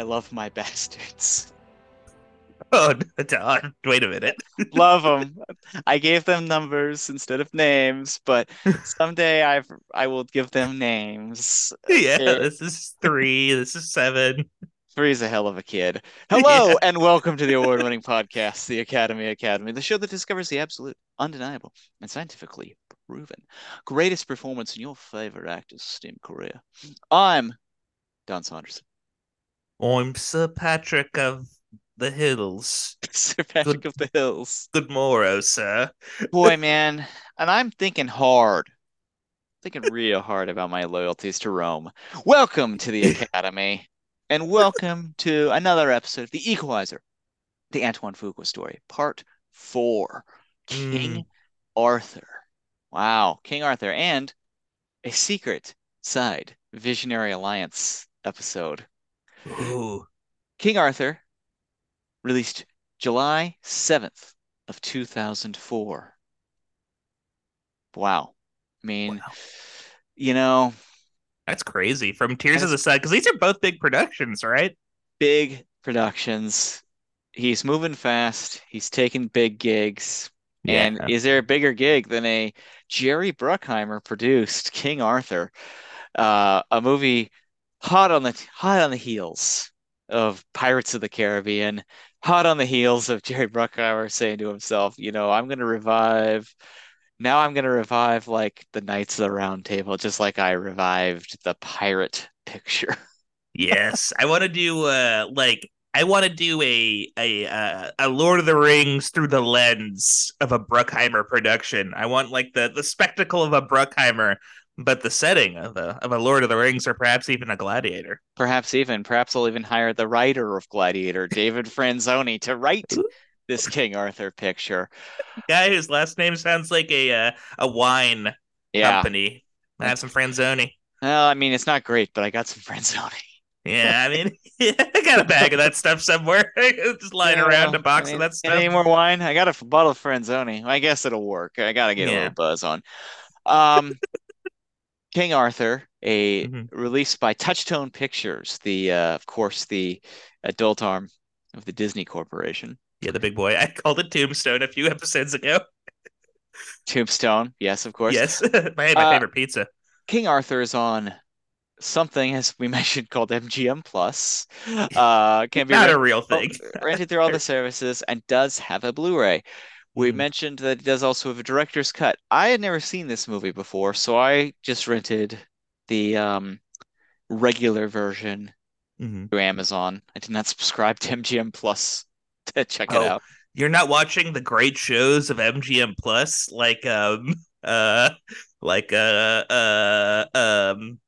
I love my bastards. Oh, Don, wait a minute. love them. I gave them numbers instead of names, but someday I I will give them names. Yeah, It- this is three. This is seven. Three's a hell of a kid. Hello Yeah. and welcome to the award-winning podcast, The Academy Academy, the show that discovers the absolute, undeniable, and scientifically proven greatest performance in your favorite actor's STEM career. I'm Don Saunderson, I'm Sir Patrick of the Hills. Sir Patrick of the Hills. Good morrow, sir. Boy, man, and I'm thinking hard, thinking real hard about my loyalties to Rome. Welcome to the Academy, and welcome to another episode of The Equalizer, the Antoine Fuqua story, part four, King Mm. Arthur. Wow, King Arthur, and a secret side Visionary Alliance episode. Ooh, King Arthur, released July 7th of 2004. Wow. I mean, Wow. you know, that's crazy. From Tears of the Sun, because these are both big productions, right? big productions. He's moving fast. He's taking big gigs. Yeah. And is there a bigger gig than a Jerry Bruckheimer produced King Arthur, uh, a movie hot on the hot on the heels of Pirates of the Caribbean, hot on the heels of Jerry Bruckheimer saying to himself, you know, I'm gonna revive. Now I'm gonna revive like the Knights of the Round Table, just like I revived the pirate picture. Yes, I want to do uh like I want to do a a uh, a Lord of the Rings through the lens of a Bruckheimer production. I want like the the spectacle of a Bruckheimer, but the setting of a of a Lord of the Rings or perhaps even a Gladiator. Perhaps even, perhaps I'll even hire the writer of Gladiator, David Franzoni, to write this King Arthur picture. Guy whose last name sounds like a uh, a wine Yeah. company. I have some Franzoni. Well, I mean, it's not great, but I got some Franzoni. Yeah, I mean, I got a bag of that stuff somewhere, just lying Yeah, around a box I of that stuff. Any more wine? I got a bottle of Franzoni. I guess it'll work. I gotta get a little buzz on. Um, King Arthur, a Mhm. released by Touchstone Pictures, the uh, of course the adult arm of the Disney Corporation. Yeah, the big boy. I called it Tombstone a few episodes ago. Tombstone, yes, of course. Yes, my my Uh, favorite pizza. King Arthur is on something, as we mentioned, called MGM Plus. Uh, can be Not rent- a real thing. rented through all the services and does have a Blu-ray. We Mhm. mentioned that it does also have a director's cut. I had never seen this movie before, so I just rented the um, regular version Mhm. through Amazon. I did not subscribe to MGM Plus to check it Oh. out. You're not watching the great shows of MGM Plus, like um uh like uh uh um.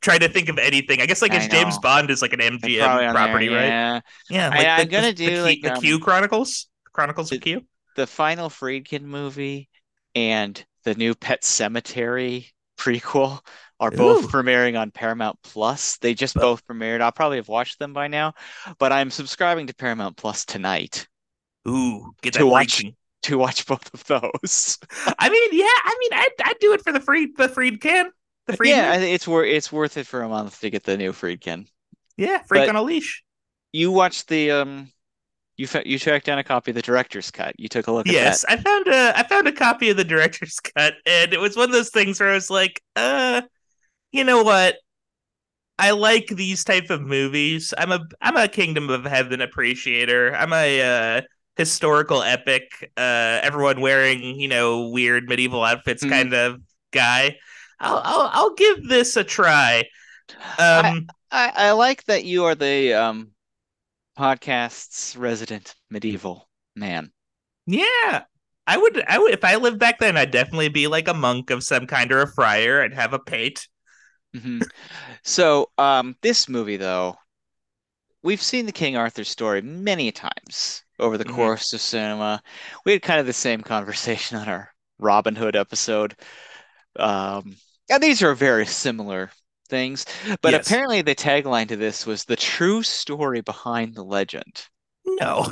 Trying to think of anything. I guess like I it's James. Bond is like an MGM on there, property, right? yeah. Yeah, I- like I'm the, gonna the, do, the, Q, like, the um, Q Chronicles, Chronicles of Q. The final Friedkin movie and the new Pet Sematary prequel are both Ooh. premiering on Paramount Plus. They just But- both premiered. I'll probably have watched them by now, but I'm subscribing to Paramount Plus tonight Ooh, get To watch- to watch both of those. I mean, yeah, I mean, I'd, I'd do it for the free the freed can, the free yeah, it's worth it's worth it for a month to get the new Friedkin. yeah, freak but- on a leash. You watched the um, you fa- you tracked down a copy of the director's cut. You took a look at it. Yes. I found a I found a copy of the director's cut, and it was one of those things where I was like, uh, you know what? I like these type of movies. I'm a I'm a Kingdom of Heaven appreciator. I'm a uh, historical epic. Uh, everyone wearing you know weird medieval outfits Mhm. kind of guy. I'll, I'll I'll give this a try. Um, I, I like that you are the um, podcast's resident medieval man. Yeah. I would I would if I lived back then, I'd definitely be like a monk of some kind or a friar. I'd have a pate. Mhm. So, um, this movie, though, we've seen the King Arthur story many times over the Mhm. course of cinema. We had kind of the same conversation on our Robin Hood episode. Um, and these are very similar things, but Yes. apparently the tagline to this was the true story behind the legend. No.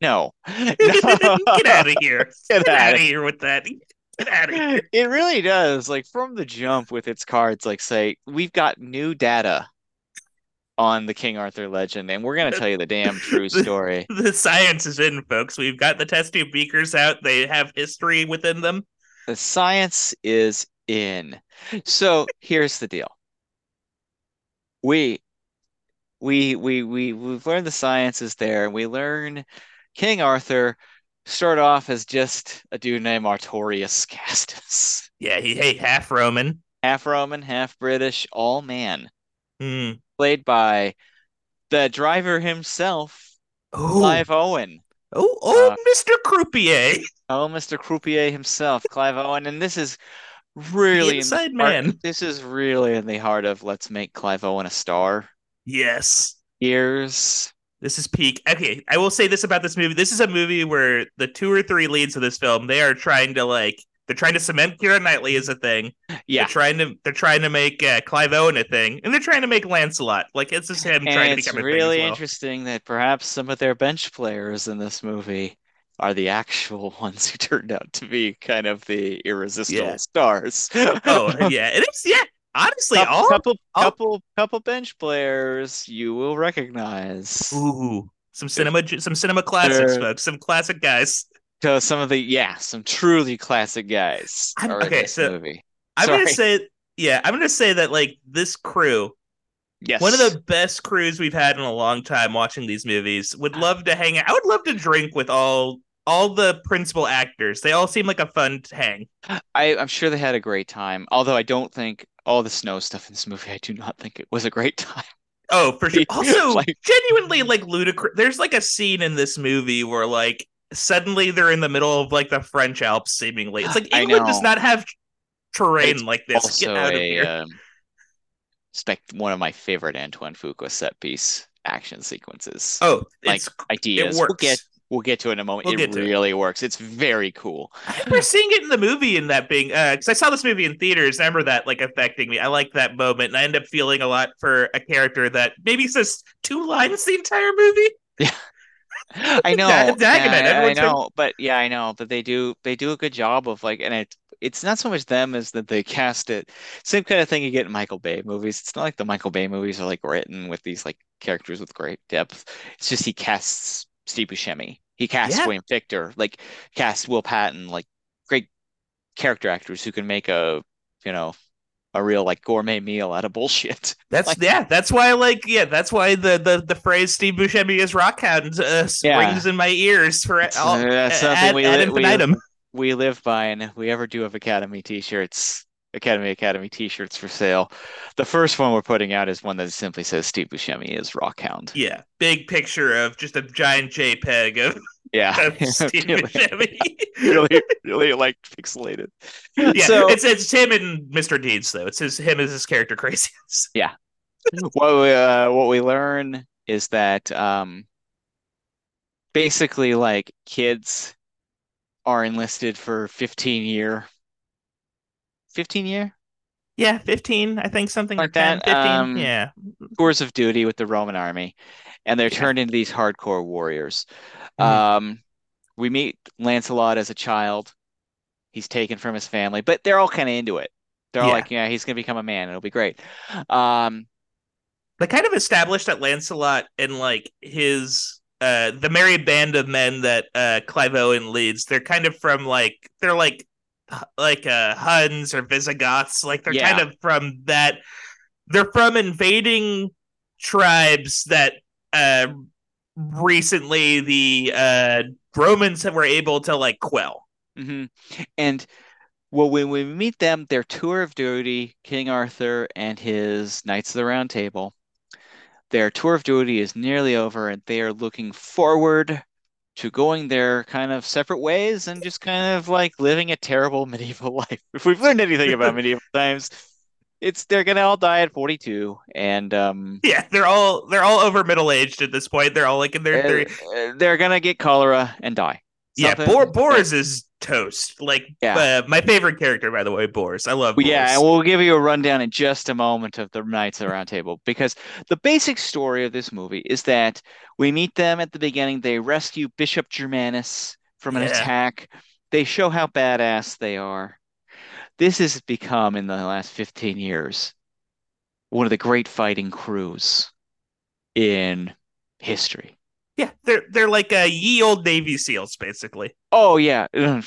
No. Get out of here. Get Get out of here with that. Get out of here. It really does. Like from the jump with its cards, like say, we've got new data on the King Arthur legend, and we're gonna tell you the damn true story. the, the science is in, folks. We've got the test tube beakers out. They have history within them. The science is in. So here's the deal. We we we we we've learned the sciences there. We learn King Arthur start off as just a dude named Artorius Castus. Yeah, he hey half Roman, half Roman, half British, all man. Mm. Played by the driver himself, Ooh. Clive Owen. Oh, oh, uh, Mr. Croupier. Oh, Mr. Croupier himself, Clive Owen, and this is really the inside in the man. Heart, this is really in the heart of let's make Clive Owen a star. Yes. Years. This is peak. Okay, I will say this about this movie. This is a movie where the two or three leads of this film, they are trying to like they're trying to cement Keira Knightley as a thing. Yeah, they're trying to they're trying to make uh, Clive Owen a thing, and they're trying to make Lancelot like it's just him and trying to it's become a really well. interesting that perhaps some of their bench players in this movie are the actual ones who turned out to be kind of the irresistible Yeah. stars. oh yeah, it is. Yeah, honestly, couple, all couple, all- couple, couple bench players you will recognize. ooh some cinema some cinema classics, They're- folks. Some classic guys. So some of the yeah, some truly classic guys I'm- okay, so- movie. I'm gonna say yeah, I'm gonna say that like this crew Yes, One of the best crews we've had in a long time watching these movies. Would ah. love to hang out. I would love to drink with all all the principal actors. They all seem like a fun hang. I, I'm sure they had a great time. Although I don't think all the snow stuff in this movie, I do not think it was a great time. Oh, for sure. Also, Like- genuinely like ludicrous. There's like a scene in this movie where like suddenly they're in the middle of like the French Alps, seemingly. It's like England does not have terrain It's like this. Get out of here. um, spec one of my favorite Antoine Fuqua set piece action sequences. oh, like it's ideas. it We'll works. get we'll get to it in a moment. We'll it to it. really works. It's very cool. I remember seeing it in the movie and that being uh, because I saw this movie in theaters. I remember that like affecting me. I like that moment, and I end up feeling a lot for a character that maybe says two lines the entire movie. Yeah. I know, Dagonet, yeah, I- I been- know, but yeah, I know, but they do they do a good job of like, and it it's not so much them as that they cast it. Same kind of thing you get in Michael Bay movies. It's not like the Michael Bay movies are like written with these like characters with great depth. It's just he casts Steve Buscemi, he casts Yeah. William Fichtner, like casts Will Patton, like great character actors who can make a you know a real like gourmet meal out of bullshit. That's Like- yeah. That's why like yeah. That's why the the, the phrase Steve Buscemi is rockhound uh, Yeah. rings in my ears for all, uh, that's something ad, we ad we- we live by, and if we ever do have Academy t-shirts, Academy Academy t-shirts for sale, the first one we're putting out is one that simply says Steve Buscemi is Rockhound. Yeah, big picture of just a giant JPEG of, Yeah, of Steve really, Buscemi. really, really like pixelated. yeah, So it's it's him and Mr. Deeds though. It's his him as his character craziness. Yeah. what we uh, what we learn is that um, basically like kids are enlisted for 15 year 15 year Yeah, fifteen. I think something Like 10, that, 15. um, yeah, tours of duty with the Roman army, and they're Yeah. turned into these hardcore warriors. Mhm. Um, we meet Lancelot as a child. He's taken from his family, but they're all kind of into it. They're all like, yeah, he's gonna become a man. It'll be great. Um, they kind of established that Lancelot and like his uh the merry band of men that uh Clive Owen leads, they're kind of from like they're like like uh Huns or Visigoths, like they're Yeah. kind of from that they're from invading tribes that uh recently the uh Romans were able to like quell. mhm. And well, when we meet them, their tour of duty, King Arthur and his Knights of the Round Table, their tour of duty is nearly over, and they are looking forward to going their kind of separate ways and just kind of like living a terrible medieval life. If we've learned anything about medieval times, it's they're gonna all die at 42, and um, Yeah, they're all they're all over middle aged at this point. They're all like in their, their uh, they're gonna get cholera and die. Yeah, Something- Bor- Boris is toast. Like, Yeah. uh, my favorite character, by the way, Boris. I love. Well, Yeah, and we'll give you a rundown in just a moment of the Knights of the Round Table because the basic story of this movie is that we meet them at the beginning. They rescue Bishop Germanus from an Yeah. attack. They show how badass they are. This has become, in the last 15 years, one of the great fighting crews in history. Yeah, they're they're like uh, ye old Navy SEALs, basically. Oh yeah.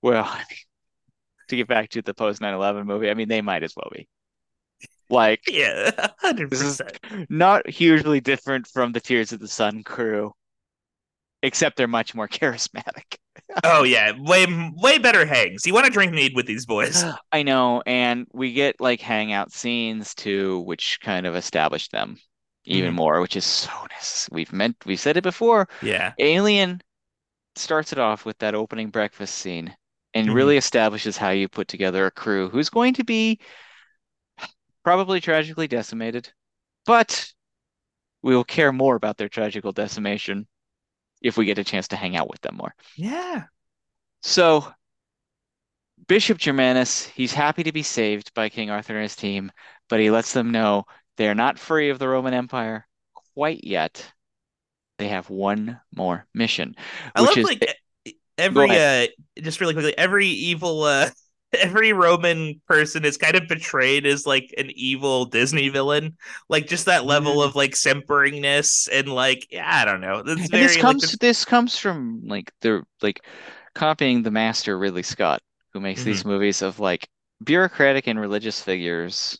Well, to get back to the post 9/11 movie, I mean they might as well be. Like Yeah, hundred This is- percent. not hugely different from the Tears of the Sun crew, except they're much more charismatic. Oh yeah, way way better hangs. You want to drink mead with these boys? I know, and we get like hangout scenes too, which kind of establish them even Mhm. more, which is so nice. We've meant we've said it before. Yeah, Alien starts it off with that opening breakfast scene and Mhm. really establishes how you put together a crew who's going to be probably tragically decimated, but we will care more about their tragical decimation if we get a chance to hang out with them more. yeah. So, Bishop Germanus, he's happy to be saved by King Arthur and his team, but he lets them know they're not free of the Roman Empire quite yet. They have one more mission, I love is like every uh just really quickly every evil uh every Roman person is kind of portrayed as like an evil Disney villain. Like just that level Mm. of like simperingness and like yeah, I don't know. Very this comes the- this comes from like the like copying the master Ridley Scott, who makes these Mm-hmm. movies of like bureaucratic and religious figures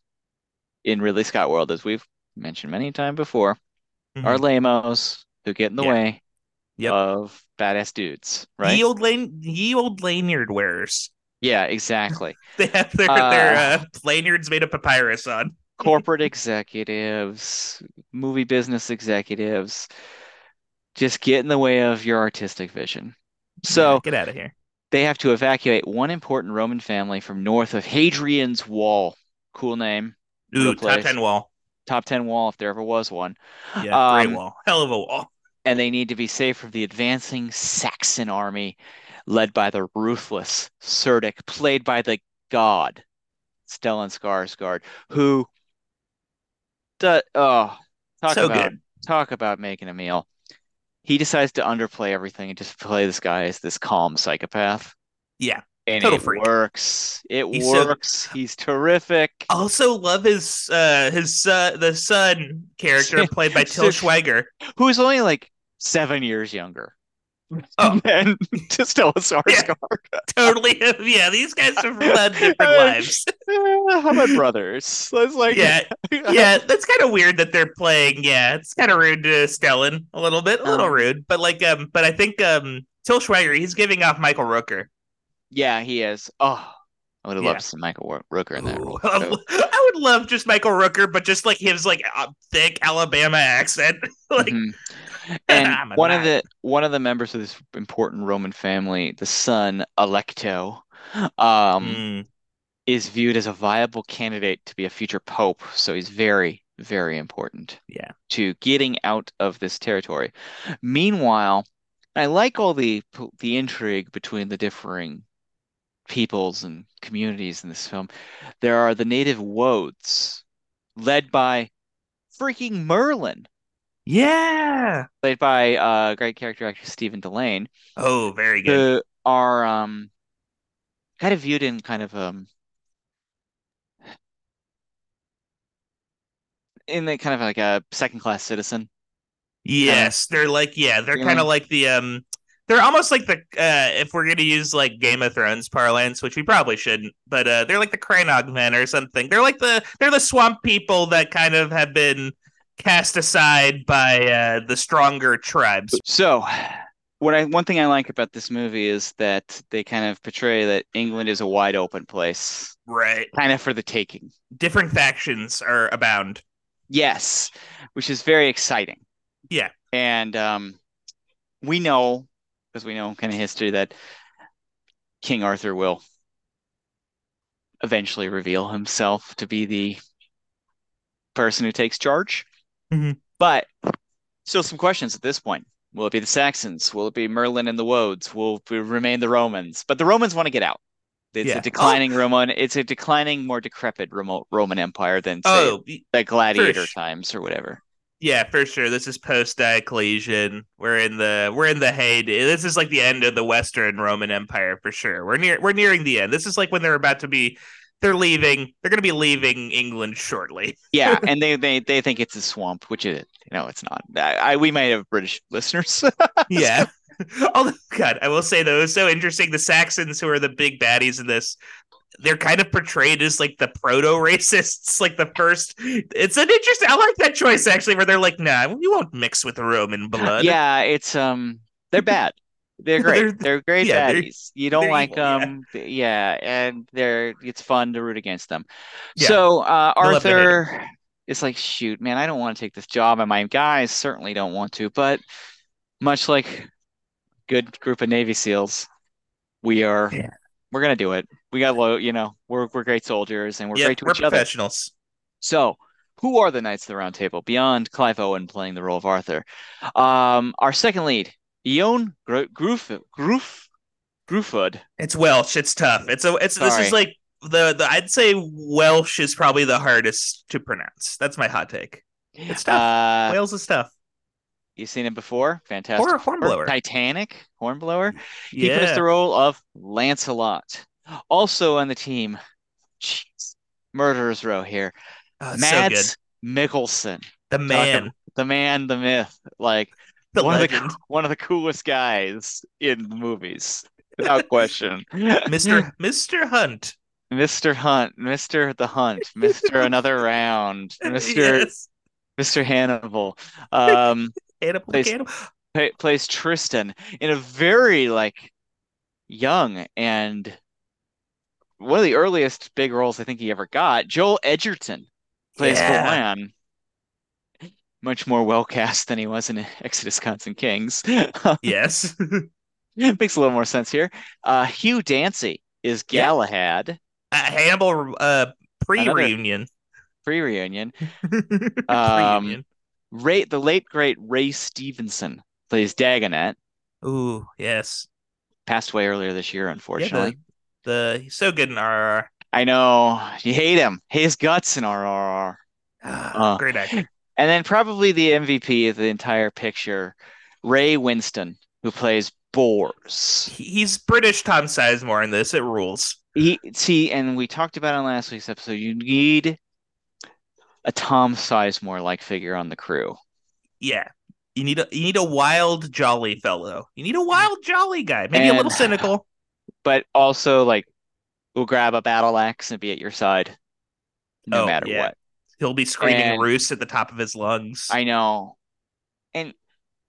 in Ridley Scott world, as we've mentioned many times before, are Mhm. lamos who get in the Yeah. way Yep. of badass dudes, right? ye old lane ye old lanyard wearers. Yeah, exactly. They have their Uh, their uh, lanyards made of papyrus on. Corporate executives, movie business executives, just get in the way of your artistic vision. So Yeah, get out of here. they have to evacuate one important Roman family from north of Hadrian's Wall. Cool name. Ooh, top ten wall. Top 10 wall if there ever was one. Yeah, great Um, wall. Hell of a wall. And they need to be safe from the advancing Saxon army led by the ruthless Cerdic, played by the god Stellan Skarsgård, who does, oh, talk So about good. talk about making a meal. He decides to underplay everything and just play this guy as this calm psychopath. Yeah. And Total it freak. works. It He's so- works. He's terrific. Also love his uh his uh, the son character played by Till Schweiger. Who's only like seven years younger Oh. than to Stellan Skarsgård. Totally yeah, these guys have led different lives. How about brothers? Let's like Yeah, yeah, that's kind of weird that they're playing. Yeah, it's kind of rude to Stellan a little bit, a little Um, rude. But like, um, but I think um, Till Schweiger, he's giving off Michael Rooker. Yeah, he is. Oh, I would have Yeah. loved to see Michael Rooker in that Ooh, role. I would love just Michael Rooker, but just like his like uh, thick Alabama accent. like, Mhm. And one of the one of the members of this important Roman family, the son Electo, um, mm, is viewed as a viable candidate to be a future pope. So he's very, very important yeah, to getting out of this territory. Meanwhile, I like all the the intrigue between the differing peoples and communities in this film. There are the native Woads, led by freaking Merlin, yeah. played by uh great character actor Stephen Dillane, Oh, very good. who are um kind of viewed in kind of um in the kind of like a second class citizen. Yes, they're like yeah, they're kind of like the um they're almost like the uh if we're gonna use like Game of Thrones parlance, which we probably shouldn't, but uh they're like the crannogmen or something. They're like the they're the swamp people that kind of have been cast aside by uh the stronger tribes. So, what I one thing I like about this movie is that they kind of portray that England is a wide open place, Right. kind of for the taking. Different factions are abound. Yes, which is very exciting. Yeah. And um, we know, because we know kind of history, that King Arthur will eventually reveal himself to be the person who takes charge. Mhm. But still some questions at this point. Will it be the Saxons? Will it be Merlin and the Woads? Will it remain the Romans? But the Romans want to get out. It's Yeah. a declining Roman. It's a declining, more decrepit remote Roman Empire than say Oh, the gladiator times or whatever. Yeah, for sure. This is post Diocletian. We're in the we're in the heyday. This is like the end of the Western Roman Empire for sure. We're near we're nearing the end. This is like when they're about to be they're leaving. They're going to be leaving England shortly. yeah, and they, they they think it's a swamp, which it no, it's not. I, I we might have British listeners. yeah. Oh God, I will say though, it was so interesting. The Saxons, who are the big baddies in this, they're kind of portrayed as like the proto racists, like the first. It's an interesting. I like that choice actually, where they're like, "Nah, we won't mix with Roman blood." Yeah, it's um, they're bad. They're great. they're, they're great yeah, baddies. You don't like evil, them, yeah. yeah. and they're it's fun to root against them. Yeah. So uh, Arthur is like, shoot, man, I don't want to take this job, and my guys certainly don't want to. But much like good group of Navy SEALs, we are yeah. We're gonna do it. We got low, you know, we're we're great soldiers and we're great to we're each professionals. Other. So who are the Knights of the Round Table beyond Clive Owen playing the role of Arthur? Um, our second lead, Ioan Gruf Gruf Gruffudd. It's Welsh. It's tough. It's a. It's Sorry. this is like the the. I'd say Welsh is probably the hardest to pronounce. That's my hot take. It's tough. Uh, Wales is tough. You've seen him before. Fantastic. Horn, hornblower. Titanic. Hornblower. He yeah. plays the role of Lancelot. Also on the team, jeez, murderers row here. Oh, Mads so Mikkelsen. The man. the man, the myth. Like the one legend. of the one of the coolest guys in the movies. Without question. Mr. Mr. Hunt. Mr. Hunt, Mr. the Hunt, Mr. Another Round, Mr. Yes. Mr. Hannibal. Um Hannibal, plays. Play, plays Tristan in a very like young and one of the earliest big roles I think he ever got. Joel Edgerton plays yeah. Gawain. Much more well cast than he was in Exodus Gods and Kings. yes. Makes a little more sense here. Uh, Hugh Dancy is Galahad. Yeah. Uh, Hannibal uh, pre reunion. Pre reunion. um, Ray, the late great Ray Stevenson plays Dagonet. Ooh, yes. Passed away earlier this year, unfortunately. Yeah, the, the, he's so good in RRR. I know you hate him. His guts in RRR. Ah, uh, great actor. And then probably the MVP of the entire picture, Ray Winstone, who plays Bors. He's British Tom Sizemore in this. It rules. He see, and we talked about it on last week's episode. You need a Tom Sizemore like figure on the crew. Yeah. You need a you need a wild jolly fellow. You need a wild jolly guy. Maybe and, a little cynical. But also like will grab a battle axe and be at your side no oh, matter yeah. what. He'll be screaming and, roost at the top of his lungs. I know. And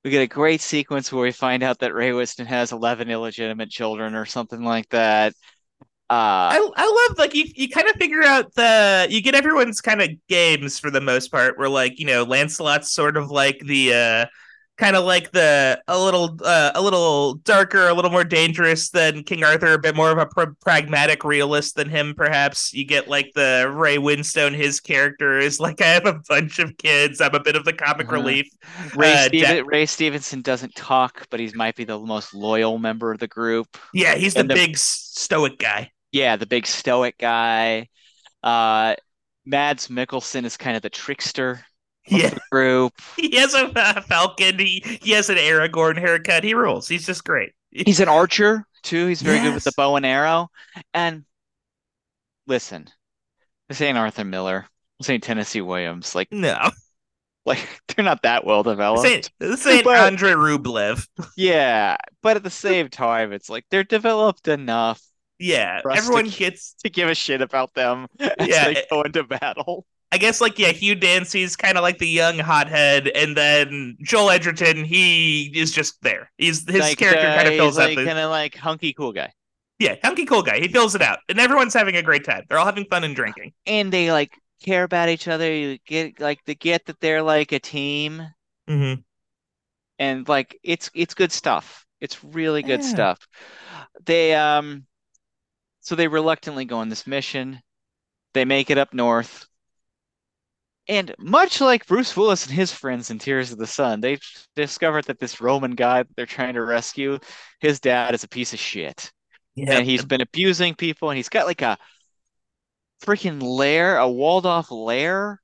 we get a great sequence where we find out that Ray Winstone has 11 illegitimate children or something like that. Uh, I, I love like you you kind of figure out the you get everyone's kind of games for the most part where like you know Lancelot's sort of like the uh kind of like the a little uh, a little darker, a little more dangerous than King Arthur, a bit more of a pr- pragmatic realist than him. Perhaps you get like the Ray Winstone. His character is like I have a bunch of kids. I'm a bit of the comic uh-huh. relief. Ray, uh, Steven, Ray Stevenson doesn't talk, but he might be the most loyal member of the group. Yeah, he's the, the big stoic guy. Yeah, the big stoic guy. Uh, Mads Mikkelsen is kind of the trickster yeah. group. He has a Falcon. He, he has an Aragorn haircut. He rules. He's just great. He's an archer too. He's very yes. good with the bow and arrow. And listen, this ain't Arthur Miller. This ain't Tennessee Williams. Like no, like they're not that well developed. This ain't, this ain't but, Andrei Rublev. yeah, but at the same time, it's like they're developed enough. Yeah, everyone to, gets to give a shit about them as yeah, they go into battle. I guess like yeah, Hugh Dancy's kind of like the young hothead, and then Joel Edgerton, he is just there. He's his like, character uh, kind of fills out like, the kind of like hunky cool guy. Yeah, hunky cool guy. He fills it out, and everyone's having a great time. They're all having fun and drinking, and they like care about each other. You get like they get that they're like a team, mm-hmm. and like it's it's good stuff. It's really good yeah. stuff. They um, so they reluctantly go on this mission. They make it up north and much like Bruce Willis and his friends in Tears of the Sun, they discovered that this Roman guy that they're trying to rescue, his dad is a piece of shit. Yep. And he's been abusing people, and he's got like a freaking lair, a walled off lair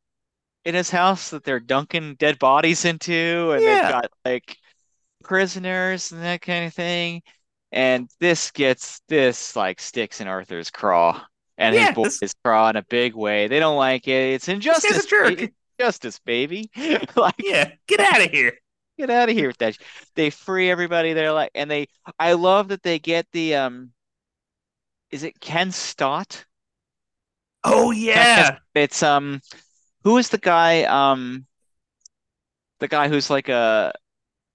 in his house that they're dunking dead bodies into, and yeah. they've got like prisoners and that kind of thing. And this gets this like sticks in Arthur's craw and Yeah, his boys this- crawl in a big way. They don't like it. It's injustice. jerk. ba- Justice, baby. Like, Yeah, get out of here. get out of here with that. They free everybody. They're like, and they. I love that they get the um. Is it Ken Stott? Oh yeah. It's um. Who is the guy? Um. The guy who's like a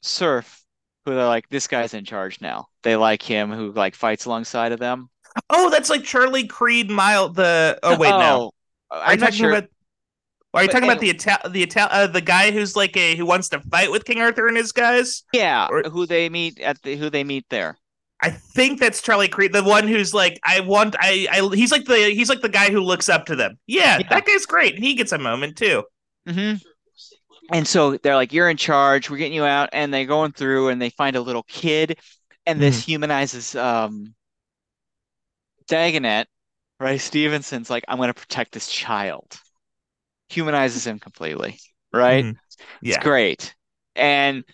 serf. Who they're like, this guy's in charge now. They like him. Who like fights alongside of them. Oh, that's like Charlie Creed Mile the Oh wait, no. Oh, Are you I'm not talking sure. about are you But talking about anyway- the Ital the Ital uh, the guy who's like a who wants to fight with King Arthur and his guys? Yeah, or- who they meet at the who they meet there. I think that's Charlie Creed, the one who's like, I want, I, I, he's like the, he's like the guy who looks up to them. Yeah, Yeah. that guy's great. He gets a moment too. hmm And so they're like, "You're in charge. We're getting you out." And they're going through, and they find a little kid, and this humanizes um Dagonet, right? Stevenson's like, "I'm going to protect this child." Humanizes him completely, right? Mhm. It's great. And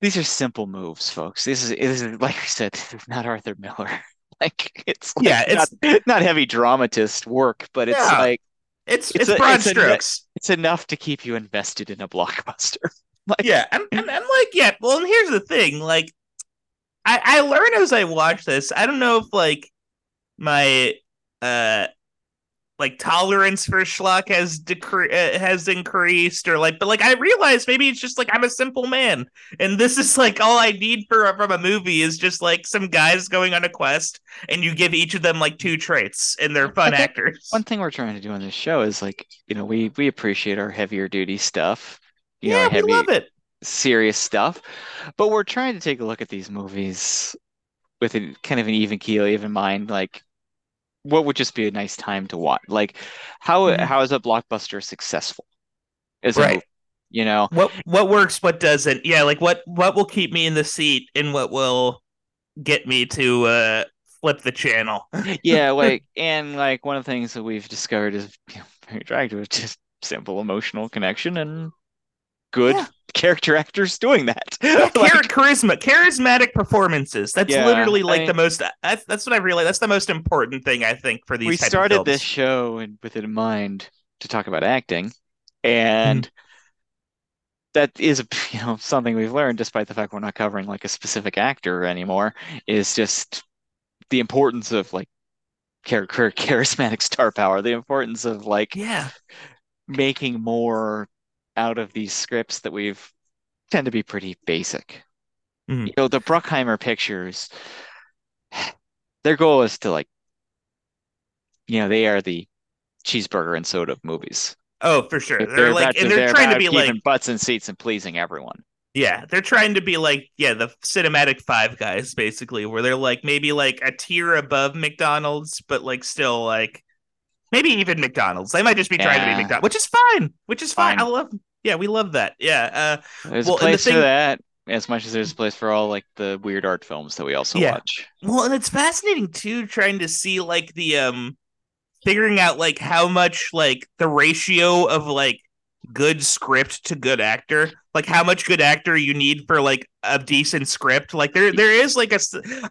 these are simple moves, folks. This is this is like I said, this is not Arthur Miller. Like it's like Yeah, it's- not, not heavy dramatist work, but it's Yeah. like it's It's it's, a- broad it's strokes. it's enough to keep you invested in a blockbuster. Like yeah, and, and I'm like, yeah. Well, and here's the thing, like, I I learn as I watch this. I don't know if like my uh like tolerance for schlock has decre- uh, has increased or like but like I realize maybe it's just like I'm a simple man and this is like all I need for from a movie is just like some guys going on a quest and you give each of them like two traits and they're fun actors. one thing we're trying to do on this show is like, you know, we we appreciate our heavier duty stuff, you know, yeah, we love it. serious stuff, but we're trying to take a look at these movies with a kind of an even keel, even mind, like what would just be a nice time to watch? Like how Mhm. how is a blockbuster successful? Is Right. you know? What what works, what doesn't? Yeah, like what what will keep me in the seat and what will get me to uh flip the channel. Yeah, like and like one of the things that we've discovered is you know, very attractive just simple emotional connection and good Yeah. character actors doing that. Yeah, Like, char- charisma, charismatic performances. That's Yeah, literally I like mean- the most. That's that's what I realized. That's the most important thing I think for these. we started this show with it in mind to talk about acting, and Mm-hmm. that is you know something we've learned, despite the fact we're not covering like a specific actor anymore, is just the importance of like char- charismatic star power, the importance of like Yeah, making more out of these scripts that we've tend to be pretty basic. Mhm. You know, the Bruckheimer pictures, their goal is to like, you know, they are the cheeseburger and soda movies. Oh, for sure. They're, They're like, and they're, trying to be like, butts and seats and pleasing everyone. yeah, they're trying to be like, yeah, the cinematic five guys, basically, where they're like maybe like a tier above McDonald's, but like still like maybe even McDonald's. They might just be trying to be McDonald's, which is fine, which is fine. Fine. I love, yeah, we love that. Yeah, uh, There's Well, a place thing- for that, as much as there's a place for all like the weird art films that we also Yeah. watch. Well, and it's fascinating too, trying to see like the um figuring out like how much like the ratio of like good script to good actor, like how much good actor you need for like a decent script. Like there there is like a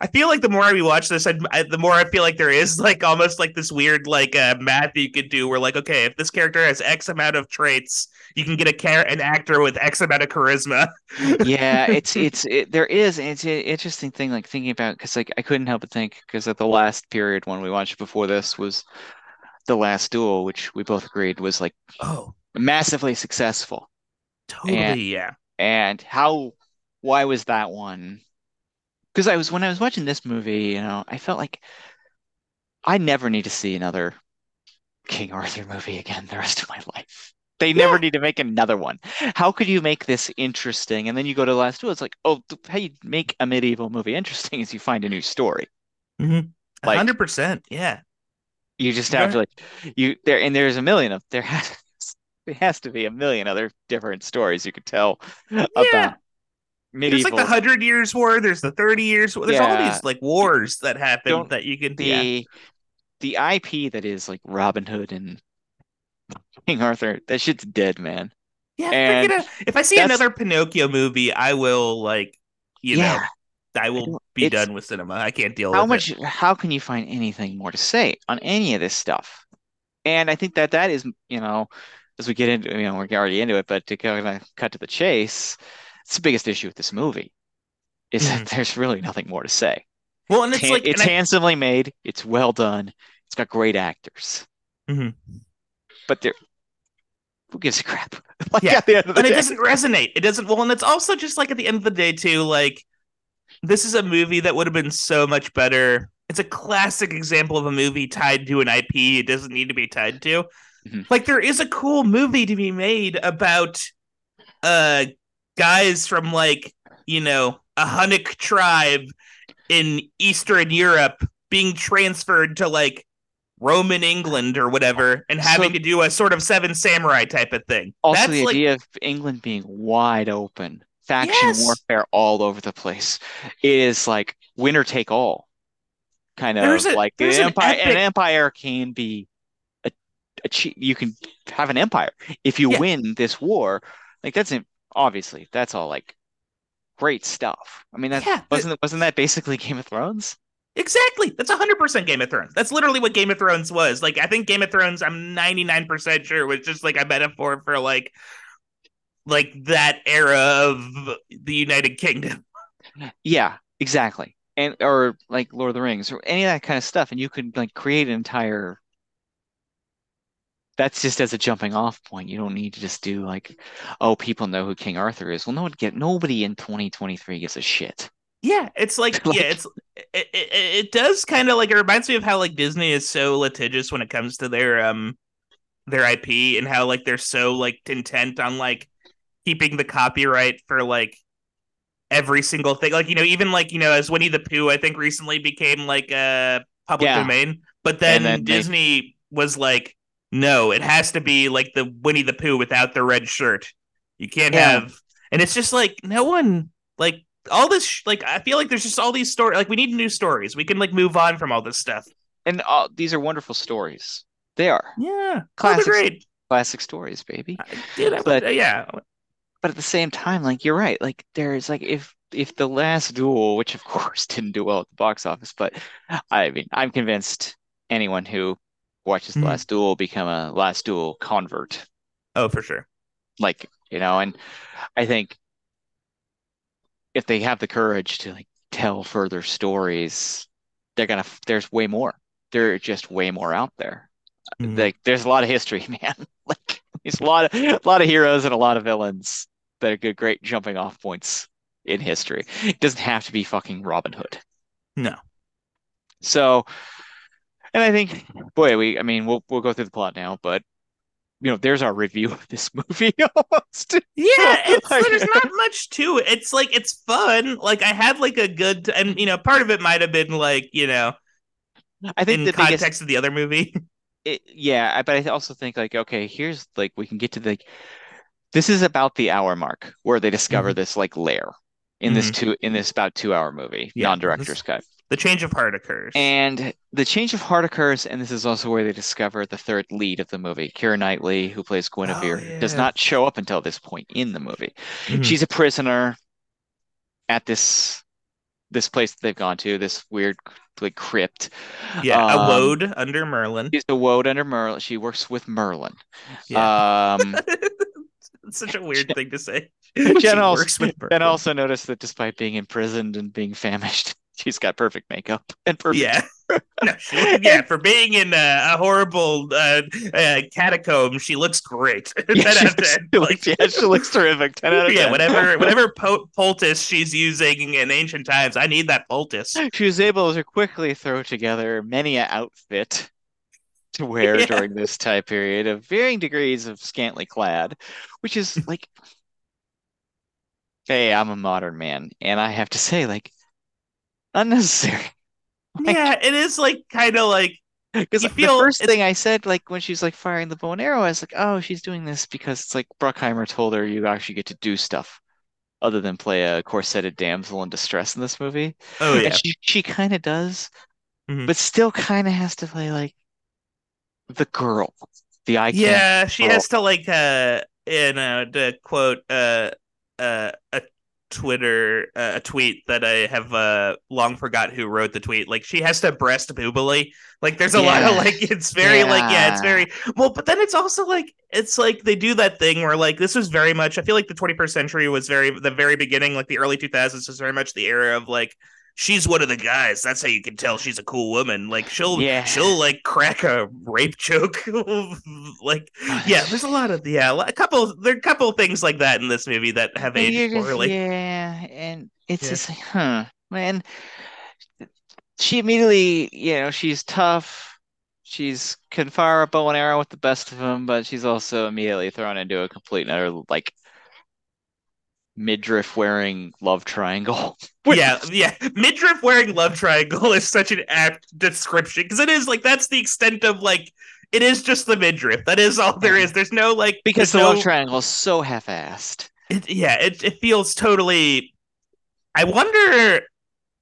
i feel like the more I watch this, I, I, the more I feel like there is like almost like this weird like uh, math you could do where like okay, if this character has X amount of traits, you can get a char- an actor with X amount of charisma. Yeah, it's it's it, there is and it's an interesting thing like thinking about because like I couldn't help but think because at the last period one we watched before this was the last duel, which we both agreed was like Oh, massively successful. totally, And- yeah. And how why was that one? Because I was when I was watching this movie, you know, I felt like I never need to see another King Arthur movie again the rest of my life. They never need to make another one. How could you make this interesting? And then you go to the last two. it's like, oh, how you make a medieval movie interesting is you find a new story. Mm-hmm. Like- hundred percent, yeah. You just have to like you there and there's a million of there has there has to be a million other different stories you could tell about There's like the Hundred Years' War. There's the Thirty Years. War. There's all these like wars that happen Don't- that you can. yeah. the the IP that is like Robin Hood and King Arthur, that shit's dead, man. Yeah, and forget it. if I see another Pinocchio movie, I will like, you know, yeah. I will be It's- done with cinema. I can't deal how with much it. how much how can you find anything more to say on any of this stuff and i think that that is you know as we get into you know we're already into it but to kind of cut to the chase it's the biggest issue with this movie is that there's really nothing more to say Well, and it's Han- like it's I- handsomely made it's well done it's got great actors Mhm. but there who gives a crap like Yeah, at the end of the and it doesn't resonate. It doesn't. Well, and it's also just like at the end of the day too. Like this is a movie that would have been so much better. It's a classic example of a movie tied to an IP. It doesn't need to be tied to. Mhm. Like there is a cool movie to be made about uh guys from like you know a Hunnic tribe in Eastern Europe being transferred to like Roman England or whatever, and having So- to do a sort of Seven Samurai type of thing. Also, That's the like idea of England being wide open, faction Yes. warfare all over the place, is like winner take all, kind of a- like the there's an empire. An empire can be a che- you can have an empire if you Yeah. win this war. Like that's obviously that's all like great stuff. I mean, that Yeah, wasn't wasn't that basically Game of Thrones? Exactly. That's 100% Game of Thrones. That's literally what Game of Thrones was. Like, I think Game of Thrones, I'm 99% sure, was just like a metaphor for like, like that era of the United Kingdom. Yeah, exactly. And or like Lord of the Rings or any of that kind of stuff, and you could like create an entire. That's just as a jumping off point. You don't need to just do like, oh, people know who King Arthur is. Well, no one get nobody in 2023 gives a shit. Yeah, it's like, Like- yeah, it's it, it, it does kind of like it reminds me of how like Disney is so litigious when it comes to their um their IP and how like they're so like intent on like keeping the copyright for like every single thing. Like you know, even like you know, as Winnie the Pooh, I think recently became like a public Yeah. domain, but then, then they- Disney was like, no, it has to be like the Winnie the Pooh without the red shirt. You can't Yeah. have, and it's just like no one like all this. Sh- like I feel like there's just all these stories. Like we need new stories. We can like move on from all this stuff. And uh, these are wonderful stories. They are Yeah, oh, great. classic stories, baby. I- Dude, I But- uh, yeah, But at the same time, like you're right. Like there's like if if the last duel, which of course didn't do well at the box office, but I mean, I'm convinced anyone who watches the Mhm. last duel become a last duel convert. oh for sure. Like, you know, and I think if they have the courage to like tell further stories, they're gonna there's way more. There are just way more out there. Mhm. Like there's a lot of history, man. Like there's a lot of a lot of heroes and a lot of villains that are good, great jumping off points in history. It doesn't have to be fucking Robin Hood. No. So, and I think, boy, we, I mean, we'll we'll go through the plot now, but you know, there's our review of this movie almost. Yeah, it's Like- there's not much to it. It's like it's fun. Like I had like a good and you know, part of it might have been like, you know, I think in the context biggest, of the other movie. it, yeah, but I also think like, okay, here's like we can get to the, this is about the hour mark where they discover Mm-hmm. this like lair in this two in this about two hour movie, Yeah, non-director's this- cut. The change of heart occurs. And the change of heart occurs, and this is also where they discover the third lead of the movie. Keira Knightley, who plays Guinevere, does yeah. not show up until this point in the movie. Mhm. She's a prisoner at this this place that they've gone to, this weird like crypt. yeah, a um, woad under Merlin. She's a woad under Merlin. She works with Merlin. Yeah. Um, it's such a weird thing to say. Jen also, Jen also noticed that despite being imprisoned and being famished, she's got perfect makeup and perfect Yeah. No, she, yeah, for being in a, a horrible uh, uh, catacomb, she looks great. Yeah, 10 she looks, 10. she looks- yeah, she looks terrific. 10 out of yeah, 10. whatever whatever po- poultice she's using in ancient times, I need that poultice. She was able to quickly throw together many an outfit to wear Yeah. during this time period of varying degrees of scantily clad, which is like, hey, I'm a modern man, and I have to say, like, unnecessary. Yeah, it is like kind of like Because the first thing I said, like when she's like firing the bow and arrow, I was like, oh, she's doing this because it's like Bruckheimer told her you actually get to do stuff other than play a corseted damsel in distress in this movie. oh yeah, And she she kind of does, Mhm. but still kind of has to play like the girl, the candy yeah. She girl. has to like uh, you know, to quote uh, uh, a Twitter uh, a tweet that I have uh, long forgot who wrote the tweet. Like she has to breast boobily. Like there's a yeah. lot of like it's very yeah. like yeah, it's very well. But then it's also like it's like they do that thing where like this was very much. I feel like the 21st century was very the very beginning, like the early 2000s was very much the era of like she's one of the guys. That's how you can tell she's a cool woman. Like she'll yeah. she'll like crack a rape joke. like yeah, there's a lot of yeah, a couple there are a couple things like that in this movie that have aged poorly. Yeah, and it's yeah. just like, huh, man. She immediately, you know, she's tough. She's can fire a bow and arrow with the best of them, but she's also immediately thrown into a complete and utter like midriff wearing love triangle. yeah, yeah. Midriff wearing love triangle is such an apt description because it is like that's the extent of like it is just the midriff. That is all there is. There's no like because the no... love triangle is so half-assed. It, yeah, it it feels totally. I wonder.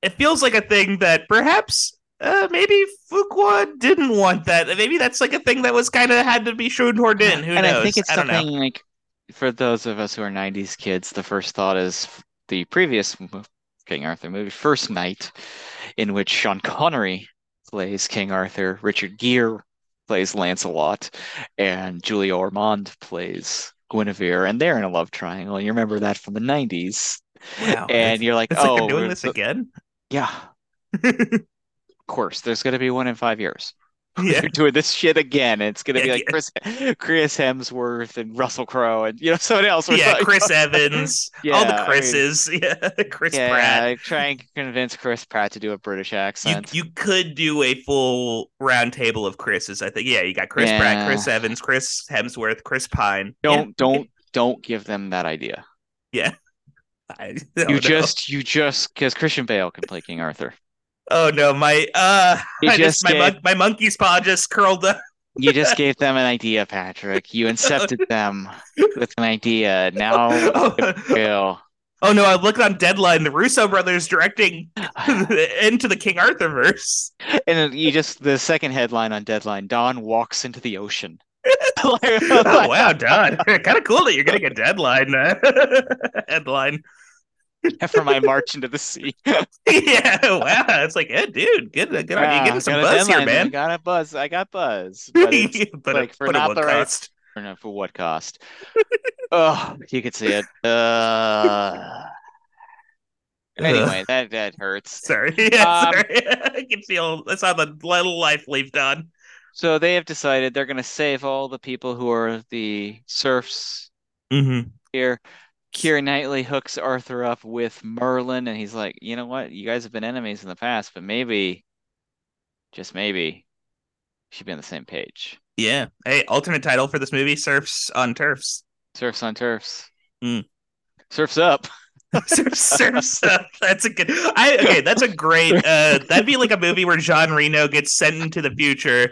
It feels like a thing that perhaps uh, maybe Fuqua didn't want that. Maybe that's like a thing that was kind of had to be shoehorned in. Who and knows? I think it's I something like for those of us who are 90s kids, the first thought is the previous King Arthur movie, First Knight, in which Sean Connery plays King Arthur, Richard Gere plays Lancelot, and Julia Ormond plays Guinevere, and they're in a love triangle. You remember that from the 90s. Wow. And you're like, oh, like doing this again? Yeah. of course, there's going to be one in five years. yeah. They're doing this shit again. It's gonna yeah, be like yeah. Chris Chris Hemsworth and Russell Crowe and you know someone else. Yeah, Chris Evans. yeah, all the Chris's. I mean, yeah, Chris yeah, Pratt. Try and convince Chris Pratt to do a British accent. You, you could do a full round table of Chris's. I think. Yeah, you got Chris. Pratt, Chris Evans, Chris Hemsworth, Chris Pine. Don't don't don't give them that idea. Yeah. You know. just you just because Christian Bale can play King Arthur. Oh no, my uh, I just, my mon- my monkey's paw just curled up. you just gave them an idea, Patrick. You incepted them with an idea. Now, oh, oh no, I looked on Deadline. The Russo brothers directing into the King Arthur verse. And you just the second headline on Deadline: Don walks into the ocean. oh, wow, Don! kind of cool that you're getting a deadline uh, headline. for my march into the sea. yeah, wow. It's like, yeah, dude, good, good yeah, you Getting some buzz here, man. I got a buzz. I got buzz. But, but like for not the cost? right. For, for what cost? oh, you could see it. Uh, anyway, that that hurts. Sorry, yeah, um, sorry. I can feel that's how the little life leave done. So they have decided they're going to save all the people who are the serfs mm-hmm. here Keira Knightley hooks Arthur up with Merlin, and he's like, you know what? You guys have been enemies in the past, but maybe, just maybe, should be on the same page. Yeah. Hey, alternate title for this movie: Surfs on Turfs. Surfs on Turfs. Mm. Surfs up. surfs up. That's a good. I okay. That's a great. Uh, that'd be like a movie where Jean Reno gets sent into the future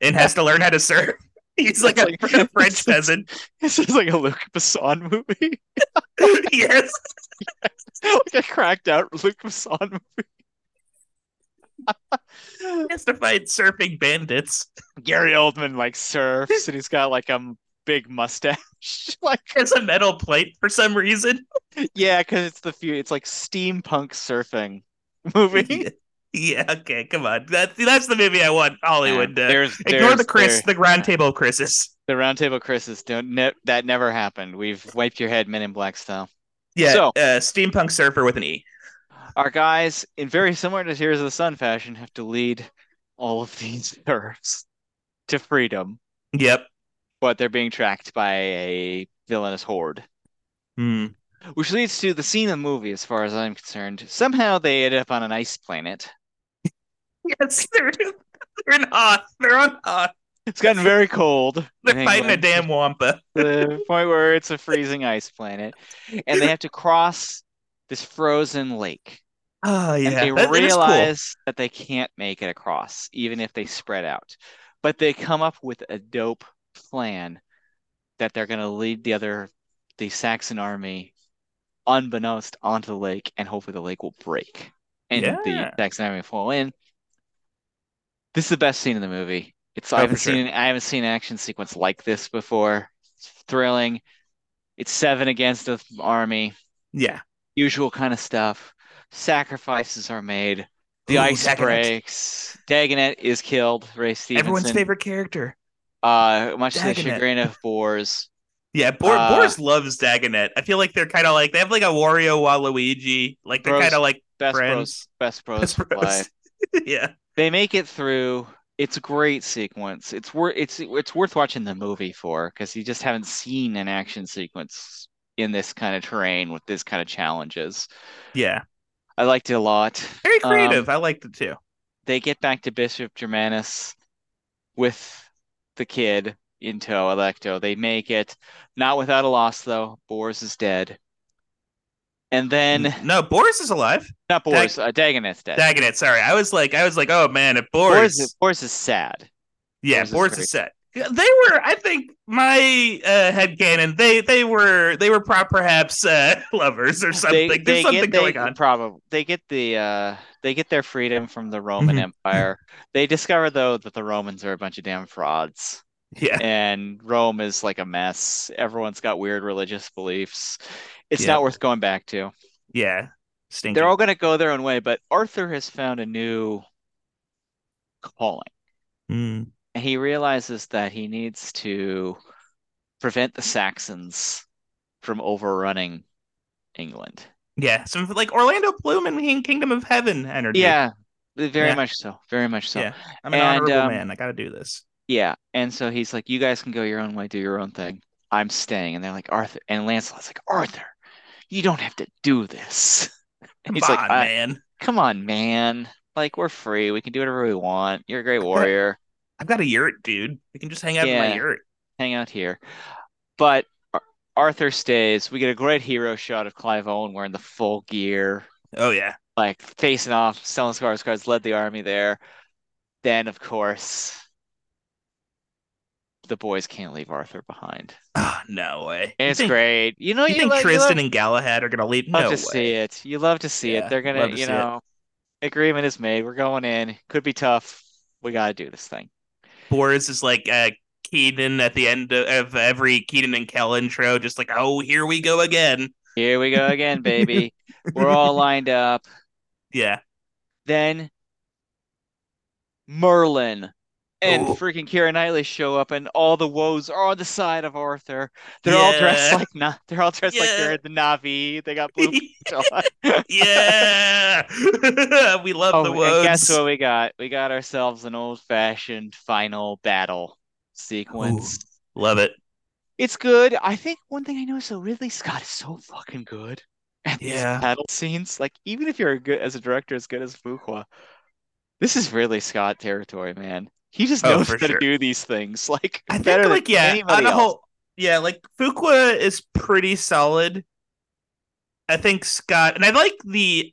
and has to learn how to surf. He's like a, like, a French peasant. This is like a Luc Besson movie. yes. yes. Like a cracked out Luc Besson movie. he has to fight surfing bandits. Gary Oldman like surfs and he's got like a big mustache. like it's a metal plate for some reason. Yeah, because it's the few it's like steampunk surfing movie. Yeah, okay, come on. That's that's the movie I want Hollywood yeah, there's, to ignore the Chris, the round table Chris's. The round table Chris's don't ne- that never happened. We've wiped your head, Men in Black style. Yeah, so, uh, steampunk surfer with an E. Our guys, in very similar to Tears of the Sun fashion, have to lead all of these serfs to freedom. Yep. But they're being tracked by a villainous horde. Hmm. Which leads to the scene of the movie, as far as I'm concerned. Somehow they end up on an ice planet Yes, they're they're in Hoth. They're on Hoth. It's gotten very cold. They're fighting a damn wampa. the point where it's a freezing ice planet, and they have to cross this frozen lake. Oh yeah, and they that, realize cool. that they can't make it across, even if they spread out. But they come up with a dope plan that they're going to lead the other, the Saxon army, unbeknownst onto the lake, and hopefully the lake will break and yeah. the Saxon army fall in. This is the best scene in the movie. It's oh, I haven't seen. I haven't seen an action sequence like this before. It's thrilling. It's seven against the army. Yeah. usual kind of stuff. Sacrifices are made. The Ooh, ice Dagonet. breaks. Dagonet is killed. Ray Stevenson. Everyone's favorite character. Uh, much to the Dagonet. chagrin of Bors. Yeah, Bor- Uh, Boris loves Dagonet. I feel like they're kind of like they have like a Wario Waluigi. Like they're kind of like Best friends. bros, best bros Best bros. yeah. They make it through. It's a great sequence. It's worth it's it's worth watching the movie for because you just haven't seen an action sequence in this kind of terrain with this kind of challenges. Yeah. I liked it a lot. Very creative. Um, I liked it too. They get back to Bishop Germanus with the kid in tow, Alecto. They make it not without a loss though. Boris is dead. And then No, Boris is alive. not Boris, uh, Dagonet's dead. Dagonet, sorry. I was like I was like, oh man, if Boris, Boris, is, Boris is sad. Yeah, Boris is Boris very- is set. They were, I think, my uh, headcanon, they they were they were pro- perhaps uh, lovers or something. They, There's they something get, they, going on. Probably they get the uh, they get their freedom from the Roman Mhm. Empire. They discover though that the Romans are a bunch of damn frauds, Yeah. and Rome is like a mess. Everyone's got weird religious beliefs. It's Yeah. not worth going back to. Yeah. They're all going to go their own way, but Arthur has found a new calling, Mm. and he realizes that he needs to prevent the Saxons from overrunning England. Yeah. Some like Orlando Bloom and Kingdom of Heaven energy. Yeah, very Yeah. much so. Very much so. Yeah. I'm an And, honorable um, man. I got to do this. Yeah. And so he's like, you guys can go your own way, do your own thing. I'm staying. And they're like, Arthur. And Lancelot's like, Arthur, you don't have to do this. And Come he's like, on, "I- man. come on, man. Like, we're free. We can do whatever we want. You're a great warrior. I've got a yurt, dude. We can just hang out in my yurt. Hang out here. But Arthur stays. We get a great hero shot of Clive Owen wearing the full gear, Oh yeah. like facing off. Stellan Skarsgård's led the army there. Then, of course, the boys can't leave Arthur behind. Oh, no way. You It's think, great. You know, You you, think lo- you Tristan love, and Galahad are gonna leave? love No to way. see it. You love to see Yeah, it. They're gonna, you see it. know, agreement is made. We're going in. Could be tough. We got to do this thing. Boris is like uh Keenan at the end of, of every Keenan and Kel intro, just like, oh, here we go again. Here we go again, baby. We're all lined up. Yeah. Then Merlin and Oh. freaking Keira Knightley show up, and all the Woads are on the side of Arthur. They're all dressed like Na- they're all dressed like they're the Na'vi. They got blue on. yeah. we love Oh, the Woads. guess what we got? We got ourselves an old-fashioned final battle sequence. Love it. It's good. I think one thing I noticed though, Ridley Scott is so fucking good at these Yeah. battle scenes. Like even if you're good as a director as good as Fuqua, this is Ridley Scott territory, man. He just Oh, knows for how sure. to do these things like I better think than like yeah, on a whole yeah, like Fuqua is pretty solid. I think Scott and I like the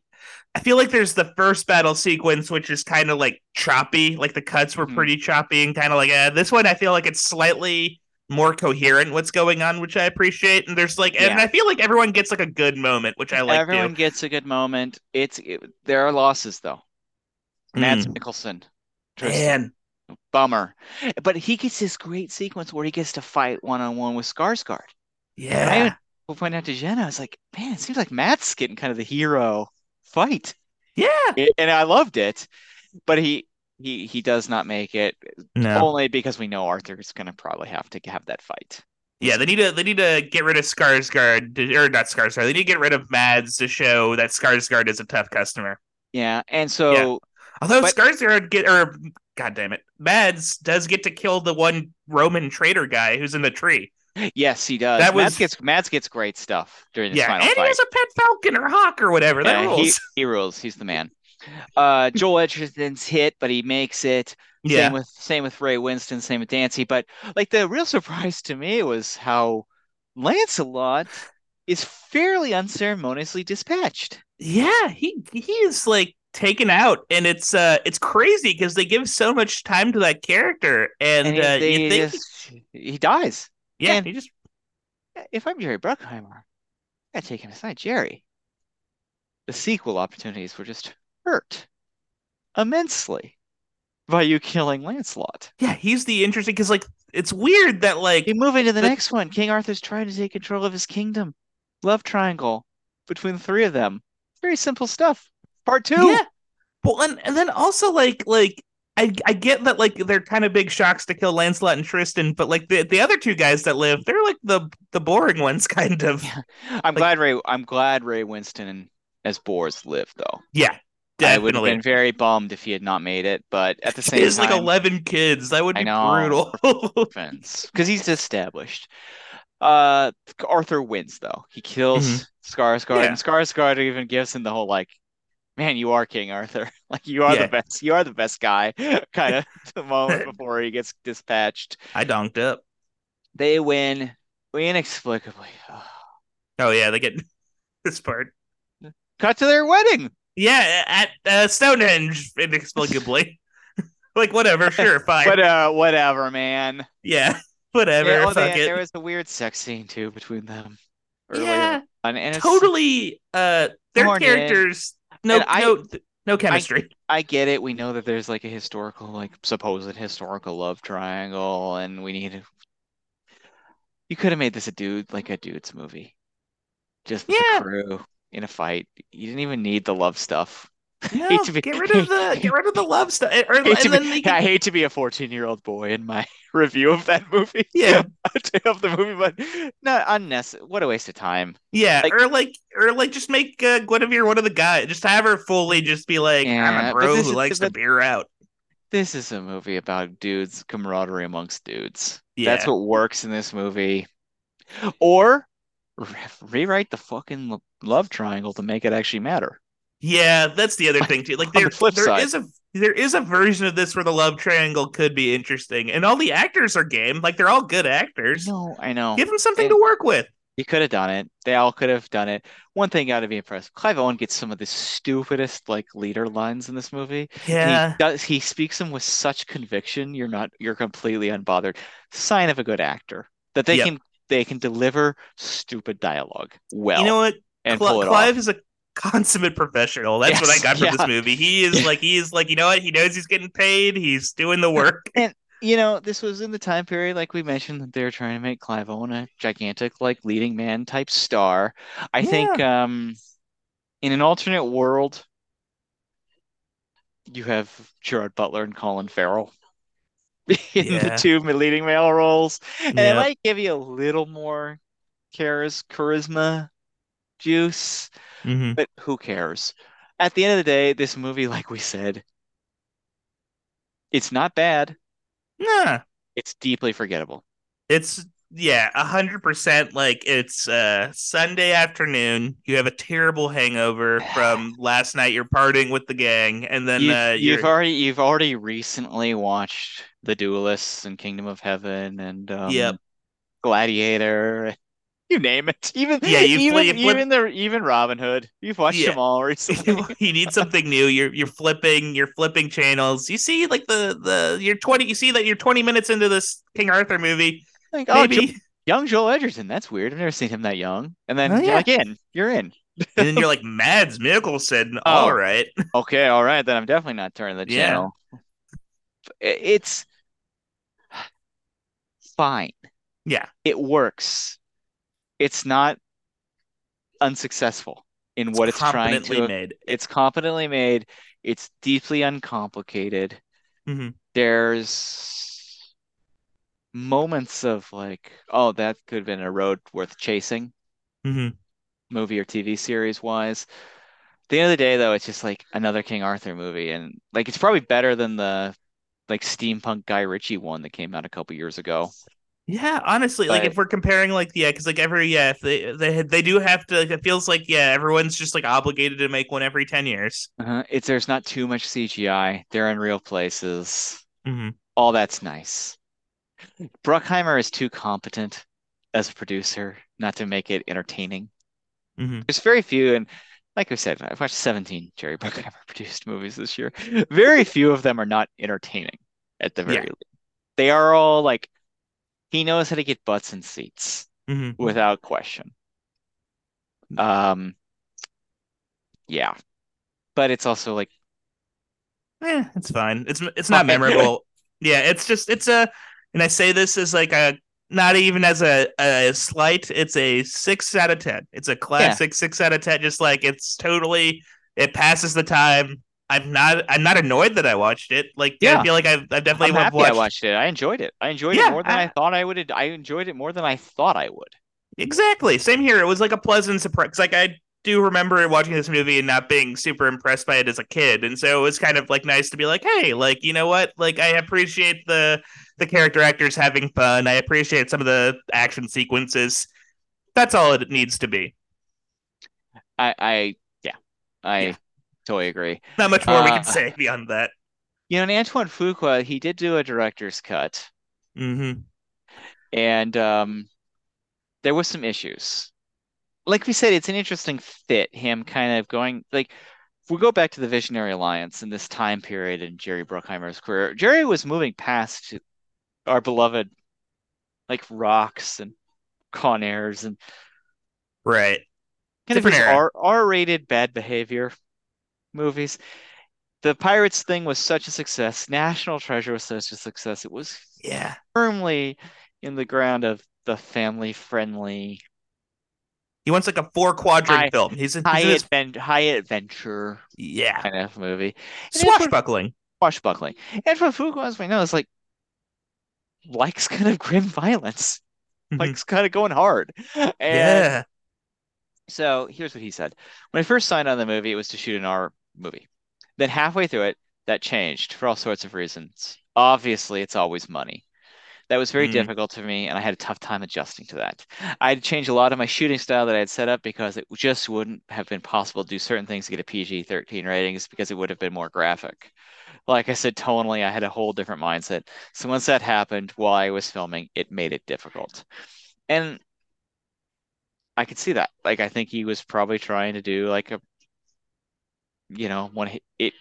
I feel like there's the first battle sequence which is kind of like choppy, like the cuts were Mhm. pretty choppy and kind of like uh, this one I feel like it's slightly more coherent what's going on, which I appreciate. And there's like and I feel like everyone gets like a good moment, which I like Everyone too. gets a good moment. It's it, there are losses though. Mads Mikkelsen, Tristan, Man, bummer, but he gets this great sequence where he gets to fight one on one with Skarsgård. yeah. We'll point out to Jenna, I was like, man, it seems like Matt's getting kind of the hero fight. Yeah. And I loved it. But he he he does not make it No. only because we know Arthur's gonna probably have to have that fight. Yeah, they need to they need to get rid of Skarsgård to- or not Skarsgård. They need to get rid of Mads to show that Skarsgård is a tough customer. Yeah, and so Although But- Skarsgård get or god damn it, Mads does get to kill the one Roman traitor guy who's in the tree. yes, he does. That Mads was- gets Mads gets great stuff during this yeah, final and he has a pet falcon or hawk or whatever. That Yeah, he, rules. he rules. He's the man. Uh, Joel Edgerton's hit, but he makes it. yeah, Same with same with Ray Winstone, same with Dancy. But like the real surprise to me was how Lancelot is fairly unceremoniously dispatched. yeah, he he is like taken out, and it's uh it's crazy because they give so much time to that character, and, And he, uh, you think just, he dies. yeah, and- he just If I'm Jerry Bruckheimer, I take him aside. Jerry, the sequel opportunities were just hurt immensely by you killing Lancelot. yeah, he's the interesting because like it's weird that like You move into the But- next one. King Arthur's trying to take control of his kingdom. Love triangle. between the three of them. Very simple stuff. Part two. Yeah. Well, and, and then also like like I I get that like they're kind of big shocks to kill Lancelot and Tristan, but like the, the other two guys that live, they're like the the boring ones, kind of. Yeah. I'm Like- glad Ray. I'm glad Ray Winstone as Bors lived though. Yeah, I would have been very bummed if he had not made it, but at the He same has like eleven kids. That would I be know. brutal. because he's established. Uh, Arthur wins though. He kills Skarsgård, Mm-hmm. Yeah. and Skarsgård even gives him the whole like, "Man, you are King Arthur. Like you are Yeah. the best. You are the best guy." kind of the moment before he gets dispatched. I donked up. They win inexplicably. Oh yeah, they get this part. Cut to their wedding. Yeah, at uh, Stonehenge, inexplicably. like whatever, sure, fine. But uh, whatever, man. yeah, whatever. Yeah, fuck they- it. there was a weird sex scene too between them. earlier yeah, on, and totally. Uh, their characters, no, I- no, no chemistry. I get it. We know that there's like a historical, like supposed historical love triangle, and we need. You could have made this a dude, like a dude's movie, just Yeah. the crew in a fight. You didn't even need the love stuff. no, be- get rid of the get rid of the love stuff. Or, and Hate be- can- I hate to be a 14 year old boy in my review of that movie. Yeah. of the movie, but not unnecessary. What a waste of time. yeah, like- or like, or like, just make uh, Guinevere one of the guys. Just have her fully just be like, I'm a bro who is- likes to beer out. This is a movie about dudes, camaraderie amongst dudes. Yeah, That's what works in this movie. Or re- rewrite the fucking love triangle to make it actually matter. Yeah, that's the other thing too. Like On the there, side. is a there is a version of this where the love triangle could be interesting, and all the actors are game. Like they're all good actors. No, I know. Give them something And- to work with. You could have done it. They all could have done it. One thing got to be impressed. Clive Owen gets some of the stupidest like leader lines in this movie. Yeah, he does. He speaks them with such conviction. You're not. You're completely unbothered. Sign of a good actor that they Yep. can. They can deliver stupid dialogue well you know what? and Cl- Clive off. is a consummate professional. That's what I Yes, got from yeah. this movie. He is like he is like you know what? He knows he's getting paid. He's doing the work. And you know, this was in the time period, like we mentioned, that they're trying to make Clive Owen a gigantic, like leading man type star. I think um in an alternate world, you have Gerard Butler and Colin Farrell in the two leading male roles. And it might give you a little more charis charisma juice, Mhm. but who cares? At the end of the day, this movie, like we said, it's not bad. Nah, It's deeply forgettable. it's yeah, a hundred percent. Like it's uh Sunday afternoon. You have a terrible hangover from last night. You're partying with the gang, and then You've, uh, you've already you've already recently watched The Duelists and Kingdom of Heaven and um, Yep. Gladiator. You name it. Even Yeah, you even flip- even the even Robin Hood. You've watched Yeah. them all recently. you need something new. You're you're flipping, you're flipping channels. You see like the the you're 20 you see that you're 20 minutes into this King Arthur movie. Like, oh, Jo- Maybe young Joel Edgerton. That's weird. I've never seen him that young. And then Oh, you're yeah. like in. You're in. and then you're like Mads Mikkelsen. Oh. All right. Okay, all right. Then I'm definitely not turning the channel. I- It's fine. Yeah. It works. It's not unsuccessful in what it's trying competently to. made. It's competently made. It's deeply uncomplicated. Mhm. There's moments of like, oh, that could have been a road worth chasing, Mhm. movie or TV series wise. At the end of the day, though, it's just like another King Arthur movie, and like it's probably better than the like steampunk Guy Ritchie one that came out a couple years ago. Yeah, honestly, like if we're comparing, like, yeah, because like every yeah, if they they they do have to. Like, it feels like yeah, everyone's just like obligated to make one every ten years. Uh-huh. It's there's not too much CGI. They're in real places. Mm-hmm. All that's nice. Bruckheimer is too competent as a producer not to make it entertaining. Mm-hmm. There's very few, and like I said, I've watched 17 Jerry Bruckheimer produced movies this year. Very few of them are not entertaining at the very Yeah. least. They are all like he knows how to get butts in seats Mm-hmm. without question. Um, yeah, but it's also like Yeah, it's fine. It's it's not memorable. yeah, it's just it's a, and I say this as like a not even as a, a slight. It's a six out of ten. It's a classic yeah. six out of ten. Just like it's totally it passes the time. I'm not I'm not annoyed that I watched it. Like yeah. I feel like I've, I've definitely happy watched... I watched it. I enjoyed it. I enjoyed yeah, it more than I, I thought I would. I enjoyed it more than I thought I would. Exactly. Same here. It was like a pleasant surprise. Like I do remember watching this movie and not being super impressed by it as a kid, and so it was kind of like nice to be like, hey, like you know what? Like I appreciate the the character actors having fun. I appreciate some of the action sequences. That's all it needs to be. I, I yeah, I yeah. Totally agree. Not much more uh, we can say beyond that. You know, and Antoine Fuqua, he did do a director's cut. Mm-hmm. And um, there was some issues. Like we said, it's an interesting fit. Him kind of going like if we go back to the Visionary Alliance in this time period in Jerry Bruckheimer's career, Jerry was moving past our beloved like rocks and Con Airs and right kind Different of R R-rated bad behavior movies. The Pirates thing was such a success. National Treasure was such a success. It was yeah firmly in the ground of the family friendly. He wants like a four quadrant high, film. He's, a, high, advent, high adventure, yeah, kind of movie. Swashbuckling, swashbuckling. And for Fuqua, as we know, is like likes kind of grim violence, mm-hmm. likes kind of going hard. And yeah. So here's what he said: When I first signed on the movie, it was to shoot an R movie. Then halfway through it, that changed for all sorts of reasons. Obviously, it's always money. That was very mm. difficult for me, and I had a tough time adjusting to that. I had to change a lot of my shooting style that I had set up because it just wouldn't have been possible to do certain things to get a PG 13 ratings because it would have been more graphic. Like I said, tonally, I had a whole different mindset. So once that happened while I was filming, it made it difficult. And I could see that. Like, I think he was probably trying to do like a, you know, when it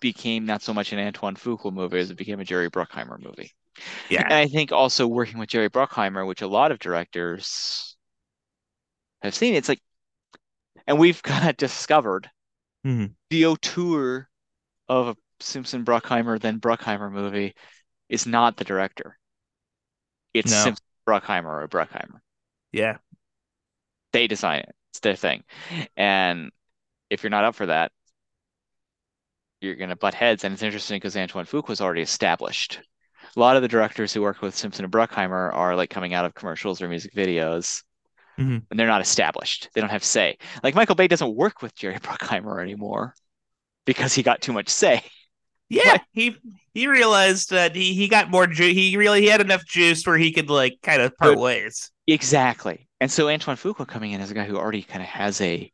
became not so much an Antoine Fuqua movie as it became a Jerry Bruckheimer movie. Yeah. And I think also working with Jerry Bruckheimer, which a lot of directors have seen, it's like, and we've kind of discovered mm-hmm. the auteur of a Simpson Bruckheimer then Bruckheimer movie is not the director. It's no. Simpson Bruckheimer or Bruckheimer. Yeah. They design it. It's their thing. And if you're not up for that, you're going to butt heads. And it's interesting because Antoine Fuqua was already established a lot of the directors who work with Simpson and Bruckheimer are like coming out of commercials or music videos. Mm-hmm. And they're not established. They don't have say. Like Michael Bay doesn't work with Jerry Bruckheimer anymore because he got too much say. Yeah, he he realized that he, he got more juice. He really he had enough juice where he could like kind of part ways. Exactly. And so Antoine Fuqua coming in as a guy who already kind of has a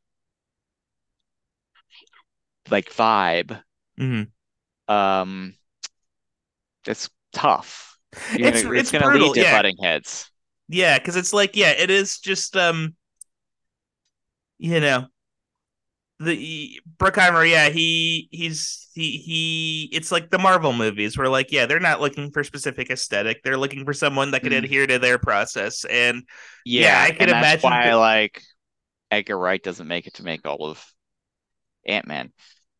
like vibe. Mm-hmm. Um, that's tough. You're it's gonna, it's, it's gonna lead to yeah. butting heads. Yeah, because it's like yeah, it is just um, you know, the Bruckheimer. Yeah, he he's he he. It's like the Marvel movies where like yeah, they're not looking for specific aesthetic. They're looking for someone that can mm. adhere to their process. And yeah, yeah I can imagine why like Edgar Wright doesn't make it to make all of Ant Man.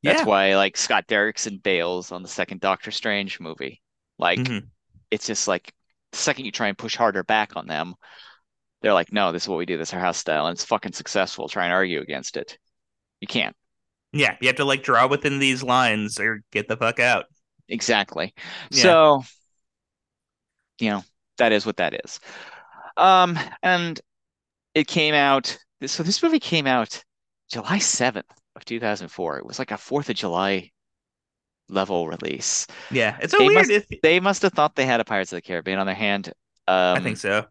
That's yeah. why like Scott Derrickson bails on the second Doctor Strange movie. Like mm-hmm. it's just like the second you try and push harder back on them, they're like, no, this is what we do. This is our house style, and it's fucking successful. Try and argue against it. You can't. Yeah, you have to like draw within these lines or get the fuck out. Exactly. Yeah. So, you know, that is what that is. Um, and it came out. So this movie came out July seventh of two thousand four. It was like a Fourth of July level release. Yeah, it's so they weird. Must, if... They must have thought they had a Pirates of the Caribbean on their hand. Um, I think so.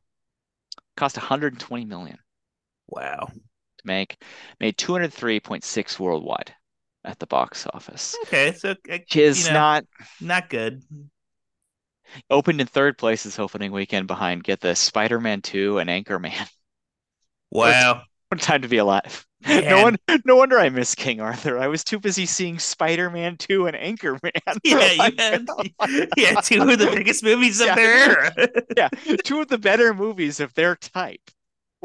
Cost 120 million. Wow. To make made 203.6 worldwide at the box office. Okay, so uh, is you know, not not good. Opened in third place this opening weekend behind get the Spider-Man 2 and Anchorman. Wow. What a time to be alive. No one, no wonder I miss King Arthur. I was too busy seeing Spider-Man 2 and Anchorman. Yeah, had, yeah, two of the biggest movies of yeah. their era. yeah, two of the better movies of their type.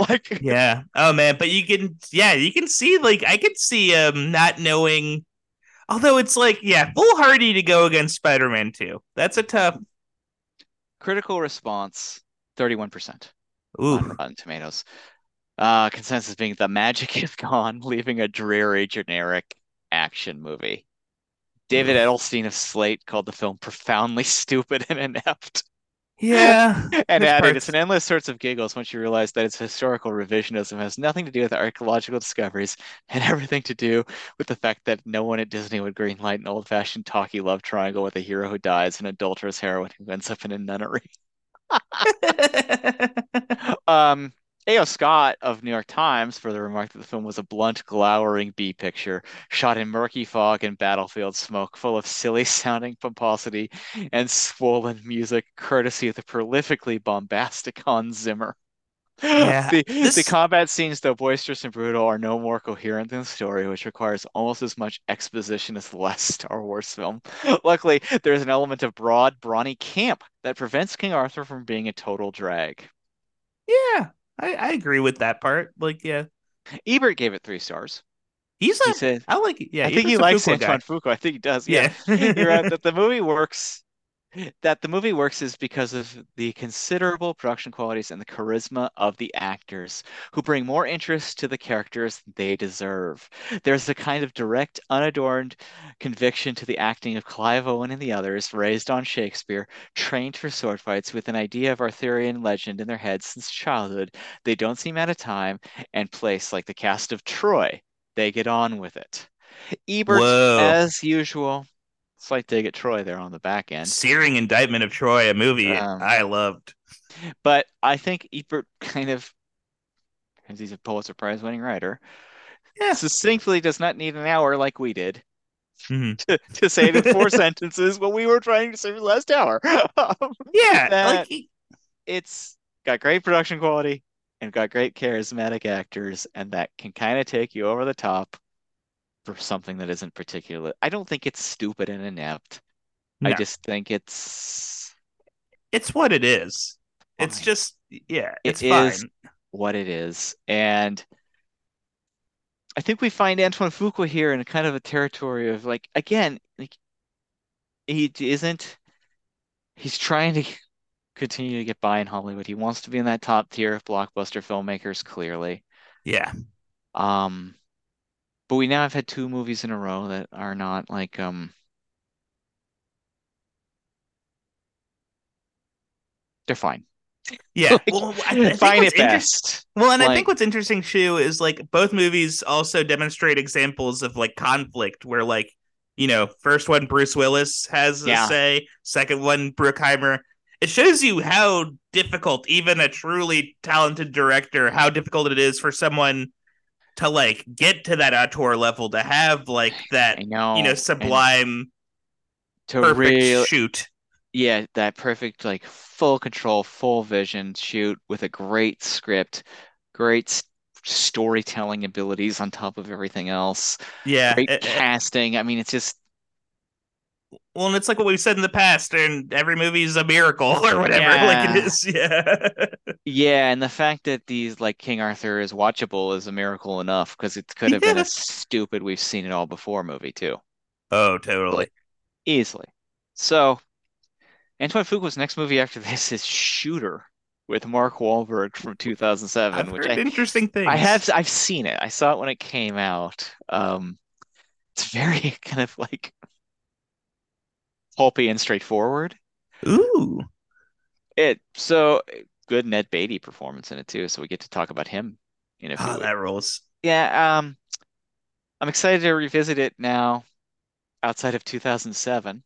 Like, yeah, oh man, but you can, yeah, you can see, like, I could see um not knowing. Although it's like, yeah, foolhardy to go against Spider-Man 2. That's a tough. Critical response 31% on Rotten Tomatoes. Uh, consensus being the magic is gone, leaving a dreary, generic action movie. David Edelstein of Slate called the film profoundly stupid and inept. Yeah, And added, it's an endless source of giggles once you realize that its historical revisionism has nothing to do with archaeological discoveries and everything to do with the fact that no one at Disney would greenlight an old-fashioned talky love triangle with a hero who dies and adulterous heroine who ends up in a nunnery. Um, A.O. Scott of New York Times further remarked that the film was a blunt, glowering B picture, shot in murky fog and battlefield smoke, full of silly-sounding pomposity and swollen music, courtesy of the prolifically bombastic Hans Zimmer. Yeah, The the combat scenes, though boisterous and brutal, are no more coherent than the story, which requires almost as much exposition as the last Star Wars film. Luckily, there's an element of broad, brawny camp that prevents King Arthur from being a total drag. yeah, I, I agree with that part. Like, yeah, Ebert gave it three stars. he's He said, I like yeah, I think he likes Fuqua. Antoine Fuqua. I think he does. Yeah. Yeah. You're right that the movie works. That the movie works is because of the considerable production qualities and the charisma of the actors, who bring more interest to the characters they deserve. There's a kind of direct, unadorned conviction to the acting of Clive Owen and the others, raised on Shakespeare, trained for sword fights with an idea of Arthurian legend in their heads since childhood. They don't seem out of time and place like the cast of Troy. They get on with it. Ebert, Whoa. as usual, slight dig at Troy there on the back end. Searing indictment of Troy, a movie Um, I loved. but I think Ebert kind of, because he's a Pulitzer Prize winning writer, Yeah. succinctly does not need an hour like we did Mhm. to, to say in four sentences what we were trying to say for the last hour. Um, Yeah, like he- it's got great production quality and got great charismatic actors, and that can kind of take you over the top for something that isn't particular. I don't think it's stupid and inept. I just think it's it's what it is. It's just yeah, It it's fine. is. what it is. And I think we find Antoine Fuqua here in a kind of a territory of like, again, like he isn't, he's trying to continue to get by in Hollywood. He wants to be in that top tier of blockbuster filmmakers, clearly. Yeah. Um, but we now have had two movies in a row that are not like, um, they're fine. Yeah. Like, well, I, I think fine what's at best. Well, and I think what's interesting too is like both movies also demonstrate examples of like conflict where like you know first one Bruce Willis has Yeah. a say, second one Bruckheimer. It shows you how difficult even a truly talented director how difficult it is for someone to like get to that auteur level to have like that know. you know sublime to perfect real, shoot. yeah, that perfect, like full control, full vision shoot with a great script, great storytelling abilities on top of everything else, Yeah. great eh, casting. I mean, it's just, well, and it's like what we've said in the past, and every movie is a miracle or whatever. Like it Yeah. Yeah. yeah, and the fact that these, like King Arthur is watchable is a miracle enough because it could have been a stupid we've seen it all before movie too, Oh, totally. easily. So, Antoine Fuqua's next movie after this is Shooter with Mark Wahlberg from 2007, I've which I interesting thing. I have I've seen it. I saw it when it came out. Um, it's very kind of like pulpy and straightforward. Ooh. It so good Ned Beatty performance in it too. So we get to talk about him in a few Oh, that rules. Yeah, um, I'm excited to revisit it now outside of 2007.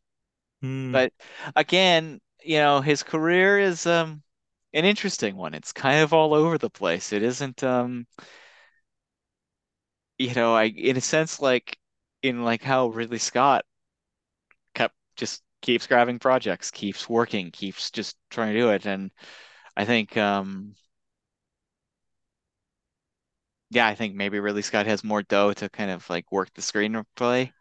Hmm. But again, you know, his career is um an interesting one. It's kind of all over the place. It isn't um you know, I in a sense like in like how Ridley Scott kept just keeps grabbing projects, keeps working, keeps just trying to do it. And I think um yeah, I think maybe Ridley Scott has more dough to kind of like work the screenplay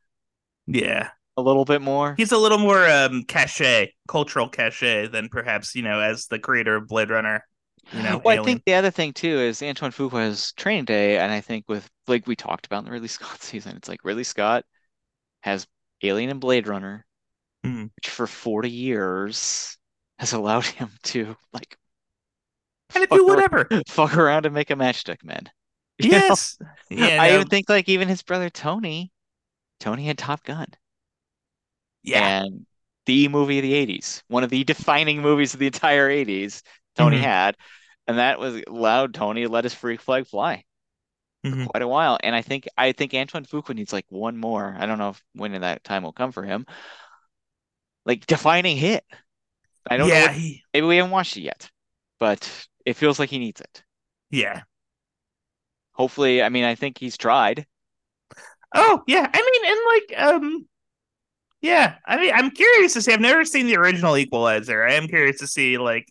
yeah. a little bit more. He's a little more um cachet, cultural cachet than perhaps, you know, as the creator of Blade Runner, you know, Well, I think the other thing too is Antoine Fuqua's training day, and I think with like we talked about in the Ridley Scott season, it's like Ridley Scott has Alien and Blade Runner, Mhm. which for 40 years has allowed him to like And do whatever. fuck around and make a matchstick man. You? Yes. Yeah. I no, even think like even his brother Tony, Tony had Top Gun. yeah. and the movie of the 80s, one of the defining movies of the entire 80s, Tony Mhm. had, and that was allowed Tony to let his freak flag fly for Mhm. quite a while. And I think I think Antoine Fuqua needs like one more. I don't know if when that time will come for him. Like defining hit. I don't know. What, he- maybe we haven't watched it yet, but it feels like he needs it. yeah. Hopefully, I mean, I think he's tried. Oh yeah. I mean, and like, um, yeah. I mean, I'm curious to see. I've never seen the original Equalizer. I am curious to see like.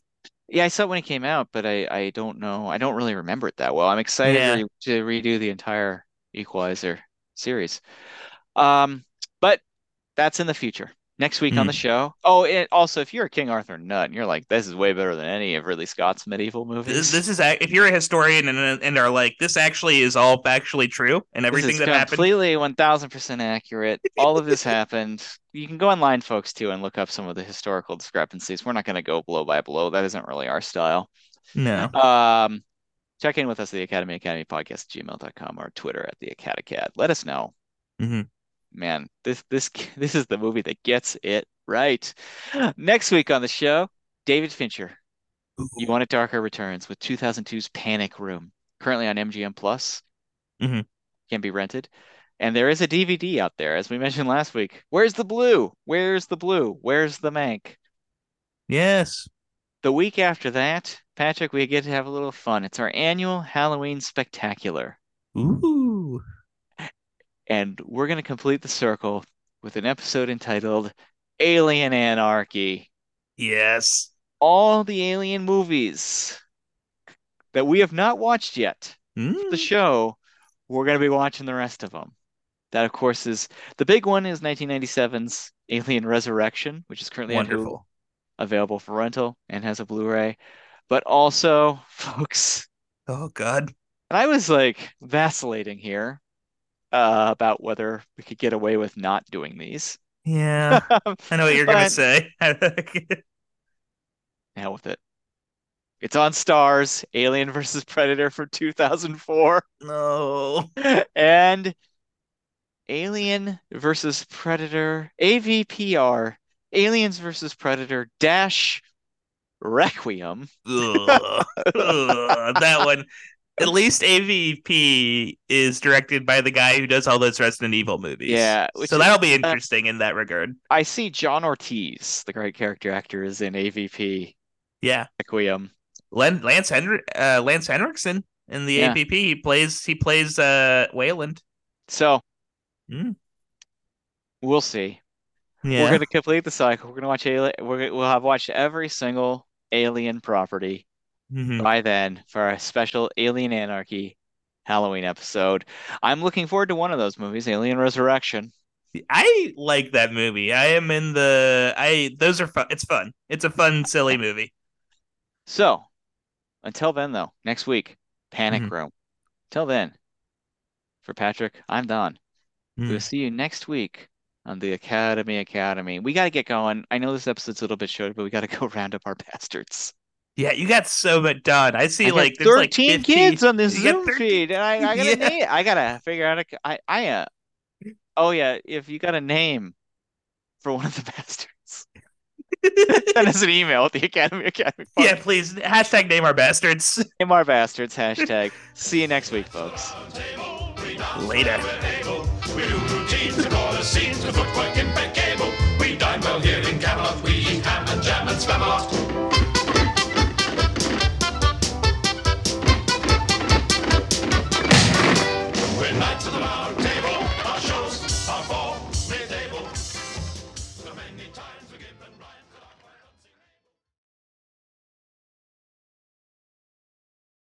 Yeah, I saw it when it came out, but I I don't know. I don't really remember it that well. I'm excited Yeah. to, re- to redo the entire Equalizer series. Um, but that's in the future. Next week on the Mhm. show. Oh, and also if you're a King Arthur nut and you're like, this is way better than any of Ridley Scott's medieval movies. this is if you're a historian and and are like this actually is all factually true and This everything that happened. completely 1000% accurate. All of this happened. You can go online, folks, too, and look up some of the historical discrepancies. We're not going to go blow by blow. That isn't really our style. No. Um, check in with us at the Academy Academy Podcast gmail.com or Twitter at the Acadacad. Let us know. Mhm. Man, this this this is the movie that gets it right. Next week on the show, David Fincher. You Want It Darker returns with 2002's Panic Room, currently on MGM Plus. Mhm. Can be rented. And there is a DVD out there, as we mentioned last week. Where's the blue? Where's the blue? Where's the Mank? Yes. The week after that, Patrick, we get to have a little fun. It's our annual Halloween spectacular. Ooh. And we're going to complete the circle with an episode entitled Alien Anarchy. Yes. All the alien movies that we have not watched yet. Mm. The show, we're going to be watching the rest of them. That, of course, is the big one is 1997's Alien Resurrection, which is currently on Hulu, available for rental and has a Blu-ray. But also, folks, Oh God. And I was like vacillating here uh, about whether we could get away with not doing these. Yeah. I know what you're gonna say. Hell with it. It's on Starz, Alien versus Predator from 2004, no. and Alien versus Predator, AVPR, Aliens versus Predator dash Requiem. Ugh. Ugh. that one. At least AVP is directed by the guy who does all those Resident Evil movies. Yeah, So uh, that'll be interesting in that regard. I see John Ortiz, the great character actor, is in AVP Yeah. Requiem. Len- Lance Henry uh, Lance Henriksen in the Yeah. AVP he plays he plays uh Weyland. So Mm. we'll see. Yeah. We're gonna complete the cycle. We're gonna watch Alien. We're, we'll have watched every single Alien property Mhm. by then for our special Alien Anarchy Halloween episode. I'm looking forward to one of those movies, Alien Resurrection. I like that movie. I am in the I those are fun. It's fun. It's a fun silly movie. So until then, though, next week, Panic Mhm. Room. Till then, for Patrick, I'm Don. Mm. We'll see you next week on the Academy Academy. We got to get going. I know this episode's a little bit short, but we got to go round up our bastards. Yeah, you got so much done. I see I like there's like 13 50 kids on this you Zoom 13 feed, and I, I gotta Yeah. name, I gotta figure out a, I, I, uh, oh yeah, if you got a name for one of the bastards, send us an email at the Academy Academy. yeah, please hashtag name our bastards. Name our bastards hashtag. See you next week, folks. Later. We do routines and all the scenes, the footwork impeccable. We dine well here in Camelot. We eat ham and jam and spam a lot.